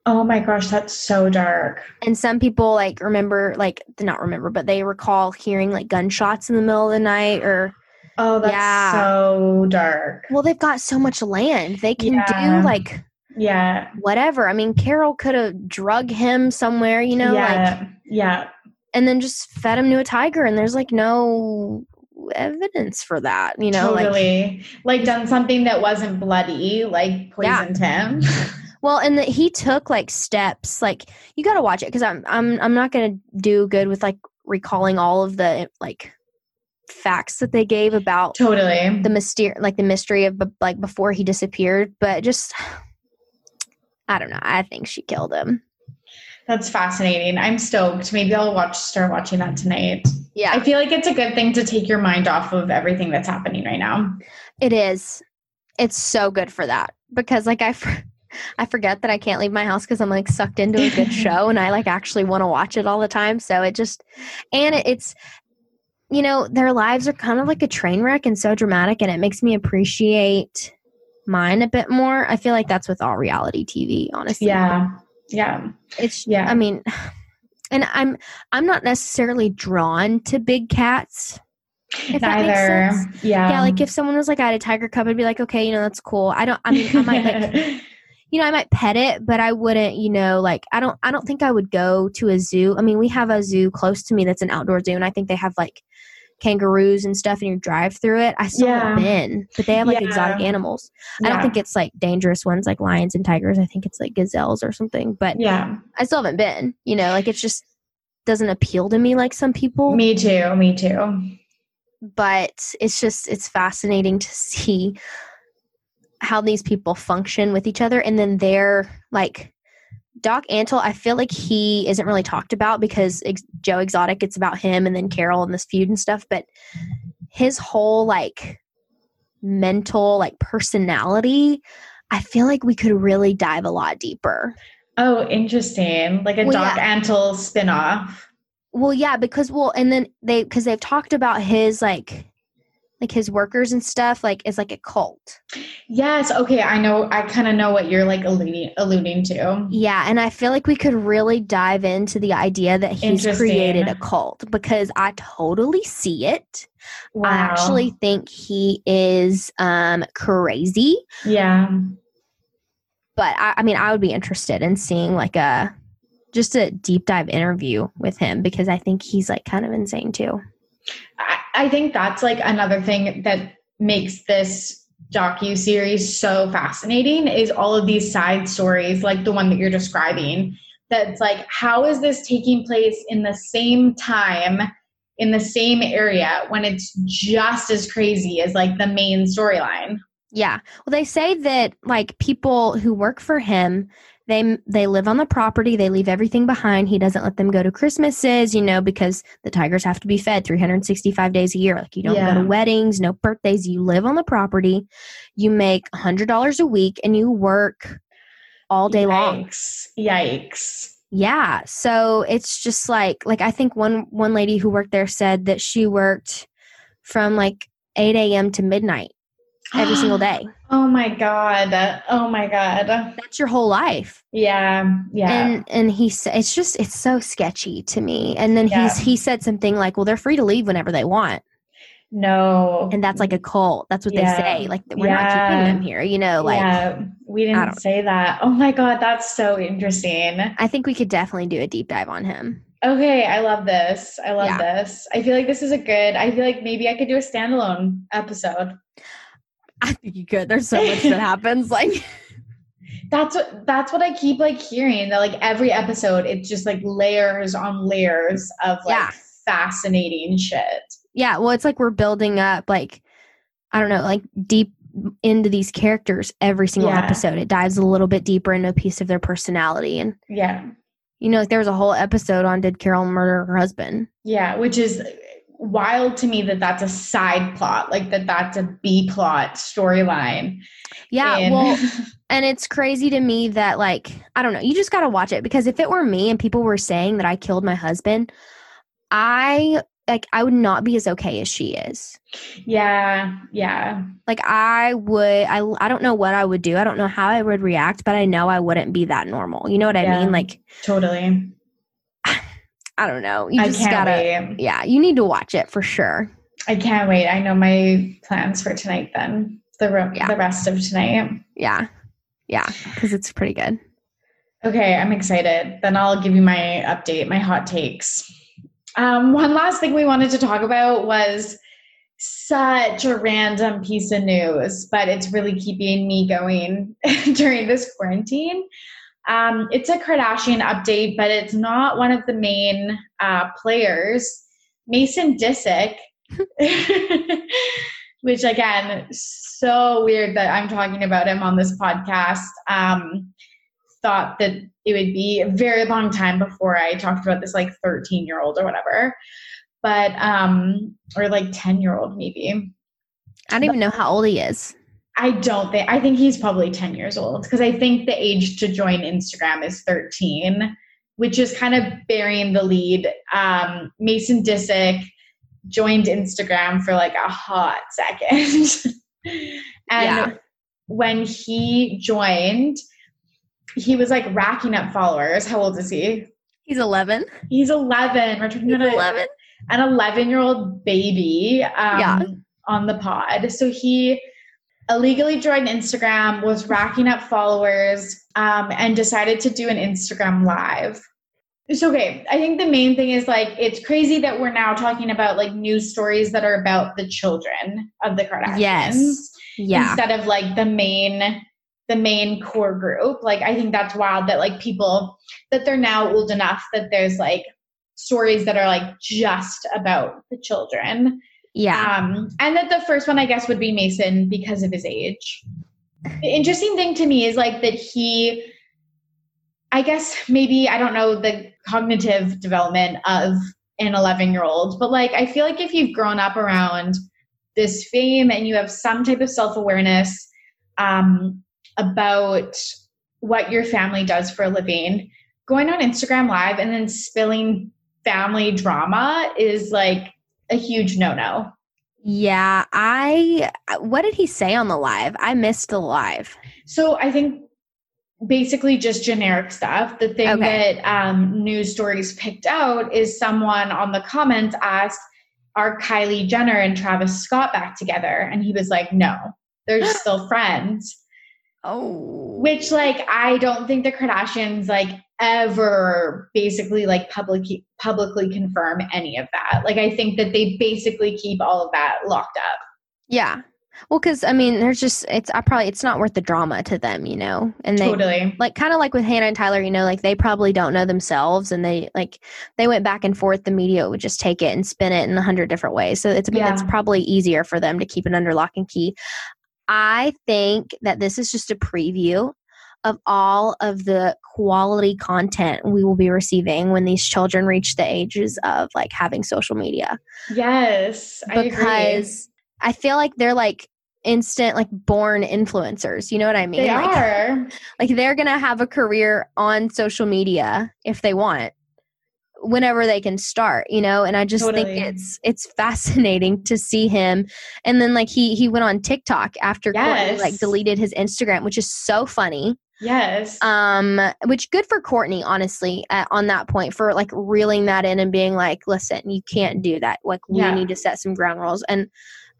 Oh my gosh, that's so dark. And some people like remember, like not remember, but they recall hearing like gunshots in the middle of the night or. Oh, that's yeah. so dark. Well, they've got so much land. They can yeah. do like yeah whatever. I mean, Carole could have drug him somewhere, you know, yeah. like yeah, and then just fed him to a tiger, and there's like no evidence for that, you know, totally. like like done something that wasn't bloody, like poisoned yeah. him. Well, and that he took like steps. Like you got to watch it because I'm I'm I'm not gonna do good with like recalling all of the like facts that they gave about totally the mystery, like the mystery of like before he disappeared. But just I don't know. I think she killed him. That's fascinating. I'm stoked. Maybe I'll watch start watching that tonight. Yeah. I feel like it's a good thing to take your mind off of everything that's happening right now. It is. It's so good for that because like I I forget that I can't leave my house because I'm like sucked into a good show and I like actually want to watch it all the time. So it just and it's you know, their lives are kind of like a train wreck and so dramatic and it makes me appreciate mine a bit more. I feel like that's with all reality TV, honestly. Yeah yeah it's yeah i mean and i'm i'm not necessarily drawn to big cats if Neither. Yeah. Yeah. Like if someone was like, I had a tiger cub, I'd be like, okay, you know, that's cool. I don't, I mean, I might like, you know, I might pet it, but I wouldn't, you know, like, I don't, I don't think I would go to a zoo. I mean, we have a zoo close to me that's an outdoor zoo, and I think they have like kangaroos and stuff and you drive through it. I still yeah. haven't been, but they have like yeah. exotic animals. Yeah. I don't think it's like dangerous ones like lions and tigers. I think it's like gazelles or something. But yeah, I still haven't been. You know, like it's just doesn't appeal to me like some people. Me too. Me too. But it's just it's fascinating to see how these people function with each other and then they're like Doc Antle, I feel like he isn't really talked about because Ex- Joe Exotic, it's about him and then Carole and this feud and stuff. But his whole like mental like personality, I feel like we could really dive a lot deeper. Oh, interesting. Like a well, Doc yeah. Antle spinoff. Well, yeah, because well, and then they because they've talked about his like like his workers and stuff like is like a cult. Yes okay i know i kind of know what you're like alluding alluding to. Yeah and i feel like we could really dive into the idea that he's created a cult because i totally see it. Wow. i actually think he is um crazy. Yeah. But I, I mean i would be interested in seeing like a just a deep dive interview with him because i think he's like kind of insane too. I think that's like another thing that makes this docu series so fascinating is all of these side stories like the one that you're describing that's like how is this taking place in the same time in the same area when it's just as crazy as like the main storyline? Yeah. Well they say that like people who work for him they they live on the property. They leave everything behind. He doesn't let them go to christmases you know because the tigers have to be fed 365 days a year. Like you don't yeah. go to weddings no birthdays. You live on the property. You make $100 a week and you work all day yikes. long. Yikes. Yeah. So it's just like like i think one one lady who worked there said that she worked from like 8 a.m to midnight every single day. Oh my god. Oh my god. That's your whole life. Yeah. Yeah. And and he said it's just it's so sketchy to me. And then yeah. he's he said something like, "Well, they're free to leave whenever they want." No. And that's like a cult. That's what yeah. they say. Like we're yeah. not keeping them here, you know, like Yeah. We didn't say that. Oh my god, that's so interesting. I think we could definitely do a deep dive on him. Okay, I love this. I love this. I feel like this is a good. I feel like maybe I could do a standalone episode. I think you could. There's so much that happens. Like that's what that's what I keep like hearing that like every episode it's just like layers on layers of like yeah. fascinating shit. Yeah, well it's like we're building up like I don't know, like deep into these characters every single yeah. episode. It dives a little bit deeper into a piece of their personality and Yeah. You know, like there was a whole episode on did Carole murder her husband? Yeah, which is wild to me that that's a side plot, like that that's a B plot storyline. Yeah, and- well, and it's crazy to me that like I don't know, you just got to watch it because if it were me and people were saying that I killed my husband, I like I would not be as okay as she is. Yeah, yeah. Like I would I I don't know what I would do. I don't know how I would react, but I know I wouldn't be that normal. You know what I yeah, mean? Like Totally. I don't know. You just gotta, wait. yeah, you need to watch it for sure. I can't wait. I know my plans for tonight. Then the re- yeah. the rest of tonight. Yeah, yeah, because it's pretty good. Okay, I'm excited. Then I'll give you my update, my hot takes. Um, one last thing we wanted to talk about was such a random piece of news, but it's really keeping me going during this quarantine. Um, it's a Kardashian update, but it's not one of the main uh, players. Mason Disick, which again, so weird that I'm talking about him on this podcast. Um, thought that it would be a very long time before I talked about this like 13 year old or whatever, but um, or like 10 year old maybe. I don't even know how old he is. I don't think I think he's probably 10 years old because I think the age to join Instagram is 13, which is kind of burying the lead. Um, Mason Disick joined Instagram for like a hot second. and yeah. when he joined, he was like racking up followers. How old is he? He's 11. He's 11. We're talking about 11. an 11 year old baby um, yeah. on the pod. So he illegally joined Instagram, was racking up followers, um, and decided to do an Instagram live. It's okay. I think the main thing is like it's crazy that we're now talking about like news stories that are about the children of the Kardashians. Yes. Yeah. Instead of like the main the main core group. Like I think that's wild that like people that they're now old enough that there's like stories that are like just about the children. Yeah. Um, and that the first one, I guess, would be Mason because of his age. The interesting thing to me is like that he, I guess, maybe, I don't know the cognitive development of an 11 year old, but like, I feel like if you've grown up around this fame and you have some type of self awareness um, about what your family does for a living, going on Instagram Live and then spilling family drama is like a huge no no. Yeah, I what did he say on the live? I missed the live. So I think basically just generic stuff. The thing okay. that um, news stories picked out is someone on the comments asked, "Are Kylie Jenner and Travis Scott back together?" And he was like, "No, they're still friends." Oh, which like I don't think the Kardashians like ever basically like publicly publicly confirm any of that. Like I think that they basically keep all of that locked up. Yeah. Well, because I mean, there's just it's I probably it's not worth the drama to them, you know. And they totally like kind of like with Hannah and Tyler, you know, like they probably don't know themselves, and they like they went back and forth. The media would just take it and spin it in a hundred different ways. So it's yeah. it's probably easier for them to keep it under lock and key. I think that this is just a preview of all of the quality content we will be receiving when these children reach the ages of like having social media. Yes, because I, I feel like they're like instant like born influencers. You know what I mean? They like, are. Like they're gonna have a career on social media if they want whenever they can start you know and i just totally. think it's it's fascinating to see him and then like he he went on tiktok after yes. Kourtney, like deleted his instagram which is so funny yes um which good for kourtney honestly uh, on that point for like reeling that in and being like listen you can't do that like we yeah. need to set some ground rules and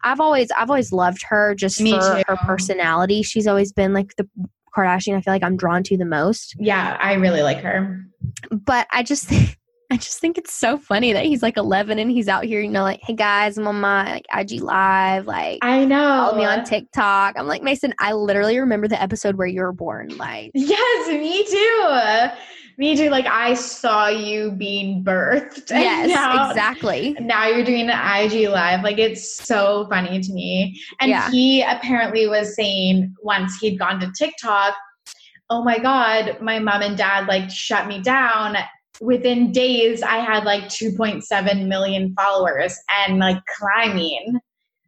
i've always i've always loved her just Me for too. her personality she's always been like the kardashian i feel like i'm drawn to the most yeah i really like her but i just think I just think it's so funny that he's like 11 and he's out here, you know, like, hey guys, I'm on my like IG live, like, I know, follow me on TikTok. I'm like, Mason, I literally remember the episode where you were born. Like, yes, me too. Me too. Like, I saw you being birthed. Yes, now, exactly. Now you're doing an IG live. Like, it's so funny to me. And yeah. he apparently was saying once he'd gone to TikTok, oh my God, my mom and dad like shut me down within days I had like 2.7 million followers and like climbing.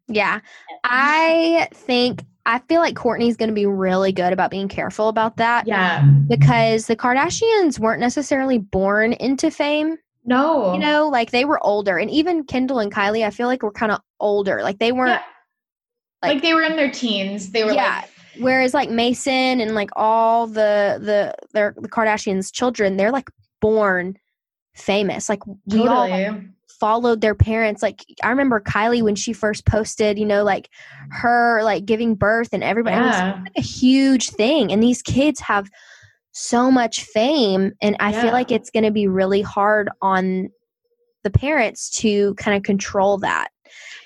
Yeah. I think I feel like Kourtney's going to be really good about being careful about that. Yeah. Because the Kardashians weren't necessarily born into fame. No. You know, like they were older. And even Kendall and Kylie, I feel like were kind of older. Like they weren't. Yeah. Like, like, they were in their teens. They were yeah. like. Whereas like Mason and like all the the their the Kardashians children, they're like born famous. Like we totally. all followed their parents. Like I remember Kylie when she first posted, you know, like her like giving birth and everybody yeah. was like a huge thing. And these kids have so much fame and I yeah. feel like it's going to be really hard on the parents to kind of control that.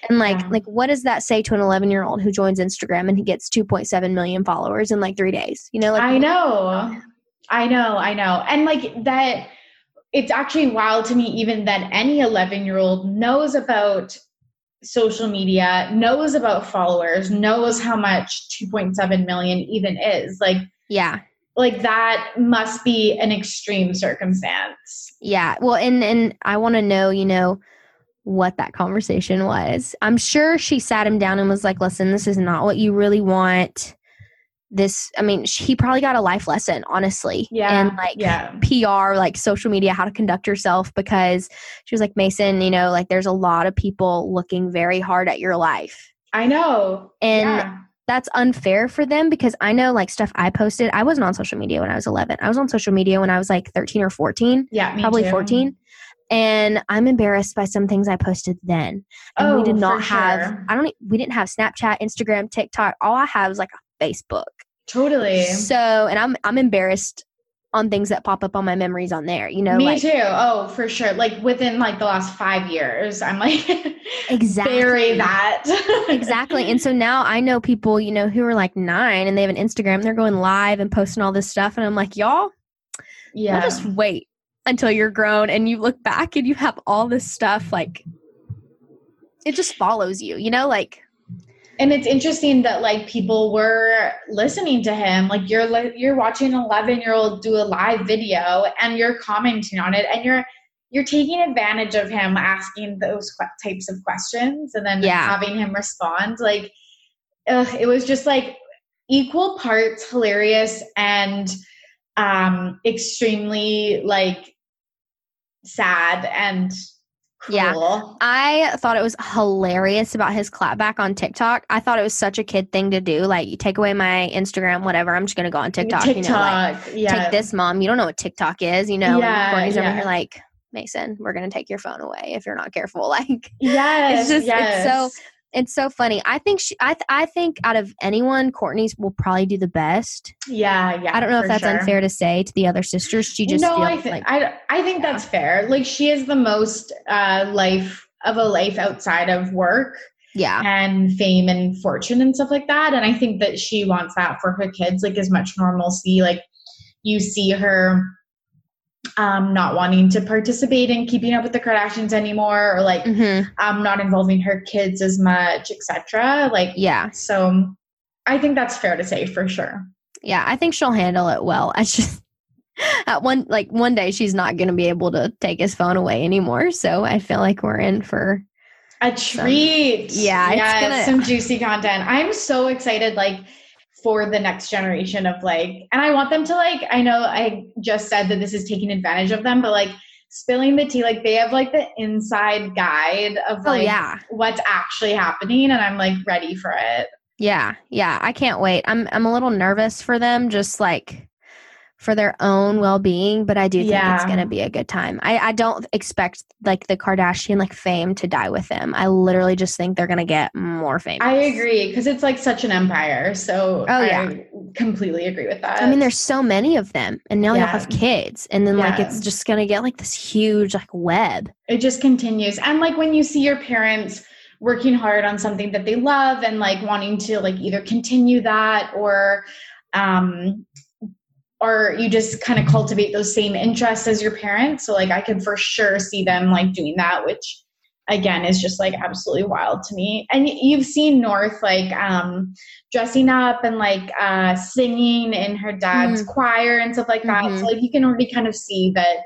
And like yeah. like what does that say to an 11 year old who joins Instagram and he gets 2.7 million followers in like 3 days? You know like I know. I know, I know. And like that it's actually wild to me even that any 11 year old knows about social media, knows about followers, knows how much 2.7 million even is. Like, yeah. Like that must be an extreme circumstance. Yeah. Well, and and I want to know, you know, what that conversation was. I'm sure she sat him down and was like, "Listen, this is not what you really want this i mean he probably got a life lesson honestly yeah and like yeah. pr like social media how to conduct yourself because she was like mason you know like there's a lot of people looking very hard at your life i know and yeah. that's unfair for them because i know like stuff i posted i wasn't on social media when i was 11 i was on social media when i was like 13 or 14 yeah probably too. 14 and I'm embarrassed by some things I posted then. And oh, we did not have sure. I don't we didn't have Snapchat, Instagram, TikTok. All I have is like a Facebook. Totally. So, and I'm I'm embarrassed on things that pop up on my memories on there. You know, me like, too. Oh, for sure. Like within like the last five years, I'm like exactly bury that exactly. And so now I know people, you know, who are like nine and they have an Instagram. They're going live and posting all this stuff, and I'm like, y'all, yeah, just wait until you're grown and you look back and you have all this stuff like it just follows you, you know, like and it's interesting that like people were listening to him like you're you're watching an 11 year old do a live video and you're commenting on it and you're you're taking advantage of him asking those types of questions and then yeah. having him respond like ugh, it was just like equal parts hilarious and um extremely like sad and Cool. Yeah. I thought it was hilarious about his clapback on TikTok. I thought it was such a kid thing to do. Like, you take away my Instagram, whatever. I'm just going to go on TikTok. TikTok. You know, like, yeah. Take this, mom. You don't know what TikTok is. You know, yeah, Kourtney's yeah. over here like, Mason, we're going to take your phone away if you're not careful. Like, yes. It's just, yes. it's so it's so funny. I think she, I, th- I think out of anyone, Kourtney's will probably do the best. Yeah, yeah. I don't know if that's sure. unfair to say to the other sisters. She just no, I think like, I, I think yeah. that's fair. Like she is the most uh, life of a life outside of work. Yeah, and fame and fortune and stuff like that. And I think that she wants that for her kids, like as much normalcy. Like you see her um, not wanting to participate in keeping up with the Kardashians anymore, or like mm-hmm. um, not involving her kids as much, etc. Like, yeah. So I think that's fair to say for sure. Yeah, I think she'll handle it well. I just at one like one day she's not going to be able to take his phone away anymore. So I feel like we're in for a treat. Some, yeah, yeah, gonna, some juicy content. I'm so excited. Like for the next generation of like and i want them to like i know i just said that this is taking advantage of them but like spilling the tea like they have like the inside guide of oh, like oh, yeah. what's actually happening and i'm like ready for it yeah yeah i can't wait i'm i'm a little nervous for them just like for their own well-being but i do think yeah. it's going to be a good time I, I don't expect like the kardashian like fame to die with them i literally just think they're going to get more famous i agree because it's like such an empire so oh I yeah completely agree with that i mean there's so many of them and now yeah. you'll have kids and then yeah. like it's just going to get like this huge like web it just continues and like when you see your parents working hard on something that they love and like wanting to like either continue that or um or you just kind of cultivate those same interests as your parents. So like I could for sure see them like doing that, which again is just like absolutely wild to me. And you've seen North like um dressing up and like uh singing in her dad's mm. choir and stuff like that. Mm-hmm. So like you can already kind of see that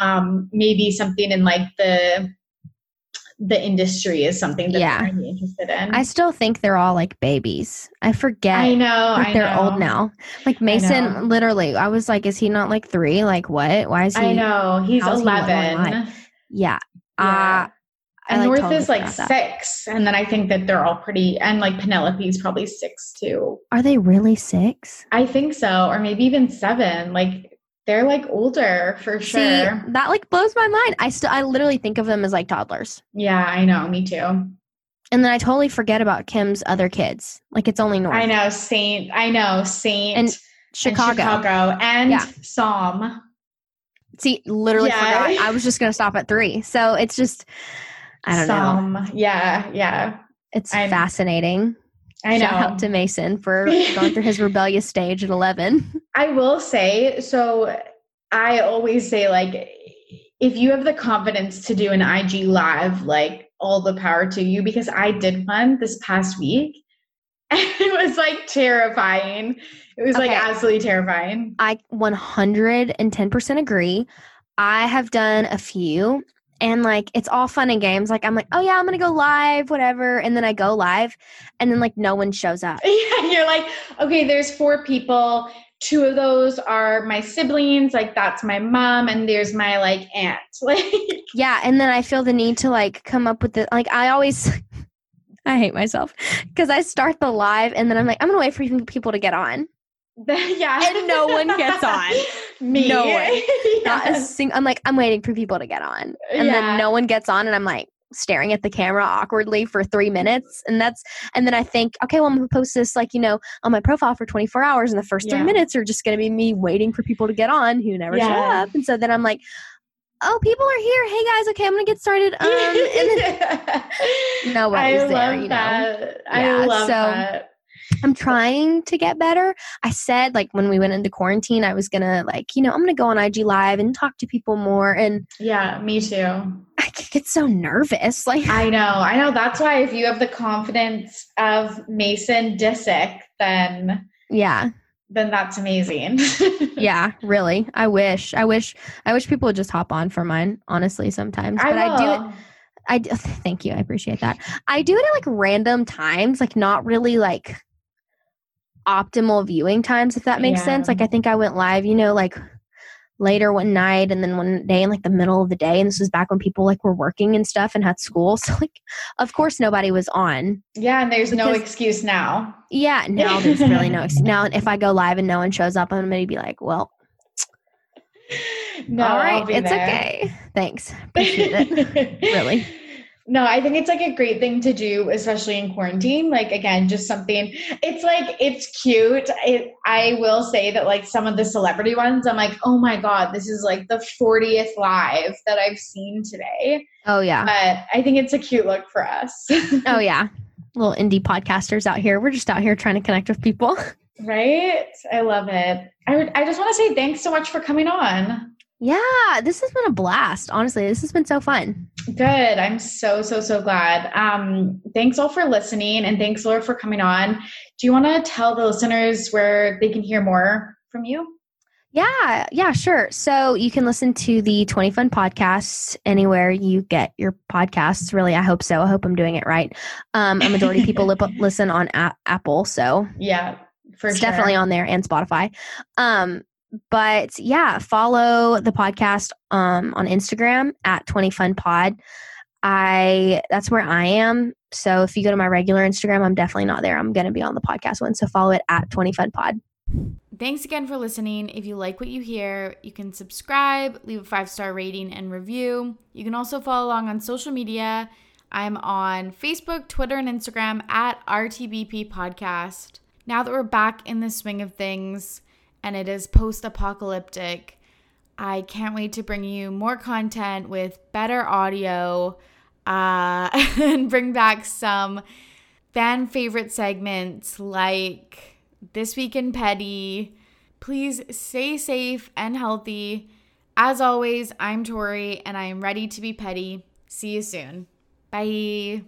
um maybe something in like the the industry is something that yeah. they're interested in. I still think they're all like babies. I forget. I know. Like I they're know. old now. Like Mason, literally, I was like, is he not like three? Like what? Why is he? I know. He's 11. He yeah. yeah. Uh, and like North totally is like six. And then I think that they're all pretty, and like Penelope's probably six too. Are they really six? I think so. Or maybe even seven. Like they're like older for sure. See, that like blows my mind. I still I literally think of them as like toddlers. Yeah, I know, me too. And then I totally forget about Kim's other kids. Like it's only North. I know, Saint. I know, Saint and Chicago. And Chicago and yeah. Psalm. See, literally yeah. forgot. I was just gonna stop at three. So it's just I don't Psalm. know. Yeah, yeah. It's I'm, fascinating. I know. Shout out to Mason for going through his rebellious stage at 11. I will say, so I always say, like, if you have the confidence to do an IG live, like, all the power to you, because I did one this past week. And it was like terrifying. It was okay. like absolutely terrifying. I 110% agree. I have done a few and like it's all fun and games like i'm like oh yeah i'm gonna go live whatever and then i go live and then like no one shows up yeah you're like okay there's four people two of those are my siblings like that's my mom and there's my like aunt like yeah and then i feel the need to like come up with the like i always i hate myself because i start the live and then i'm like i'm gonna wait for people to get on yeah. And no one gets on. Me. No one. yes. Not a sing- I'm like, I'm waiting for people to get on. And yeah. then no one gets on and I'm like staring at the camera awkwardly for three minutes. And that's and then I think, okay, well I'm gonna post this like, you know, on my profile for 24 hours and the first yeah. three minutes are just gonna be me waiting for people to get on who never yeah. show up. And so then I'm like, oh, people are here. Hey guys, okay, I'm gonna get started. Um, then nobody's I there, you know. That. I love so, that I'm trying to get better. I said like when we went into quarantine, I was gonna like, you know, I'm gonna go on IG live and talk to people more. And yeah, me too. I get so nervous. Like I know, I know. That's why if you have the confidence of Mason Disick, then yeah, then that's amazing. yeah, really. I wish. I wish. I wish people would just hop on for mine. Honestly, sometimes, but I, I do it. I do, thank you. I appreciate that. I do it at like random times, like not really like optimal viewing times, if that makes yeah. sense. Like I think I went live, you know, like later one night and then one day in like the middle of the day. And this was back when people like were working and stuff and had school. So like of course nobody was on. Yeah, and there's because, no excuse now. Yeah, now there's really no excuse. Now if I go live and no one shows up, I'm gonna be like, well, no, all right, it's there. okay. Thanks. Appreciate it. really. No, I think it's like a great thing to do, especially in quarantine. Like again, just something. It's like it's cute. It, I will say that like some of the celebrity ones, I'm like, oh my god, this is like the 40th live that I've seen today. Oh yeah. But I think it's a cute look for us. oh yeah, little indie podcasters out here. We're just out here trying to connect with people. Right. I love it. I would. I just want to say thanks so much for coming on. Yeah, this has been a blast. Honestly, this has been so fun. Good. I'm so, so, so glad. Um, thanks all for listening and thanks, Laura, for coming on. Do you want to tell the listeners where they can hear more from you? Yeah, yeah, sure. So you can listen to the 20 Fun podcasts anywhere you get your podcasts. Really, I hope so. I hope I'm doing it right. Um, a majority of people listen on a- Apple, so yeah, for it's sure. definitely on there and Spotify. Um, but yeah, follow the podcast um, on Instagram at 20 Fun Pod. I that's where I am. So if you go to my regular Instagram, I'm definitely not there. I'm going to be on the podcast one. So follow it at 20 Fun Pod. Thanks again for listening. If you like what you hear, you can subscribe, leave a five star rating and review. You can also follow along on social media. I'm on Facebook, Twitter, and Instagram at RTBP Podcast. Now that we're back in the swing of things, and it is post apocalyptic. I can't wait to bring you more content with better audio uh, and bring back some fan favorite segments like This Week in Petty. Please stay safe and healthy. As always, I'm Tori and I am ready to be petty. See you soon. Bye.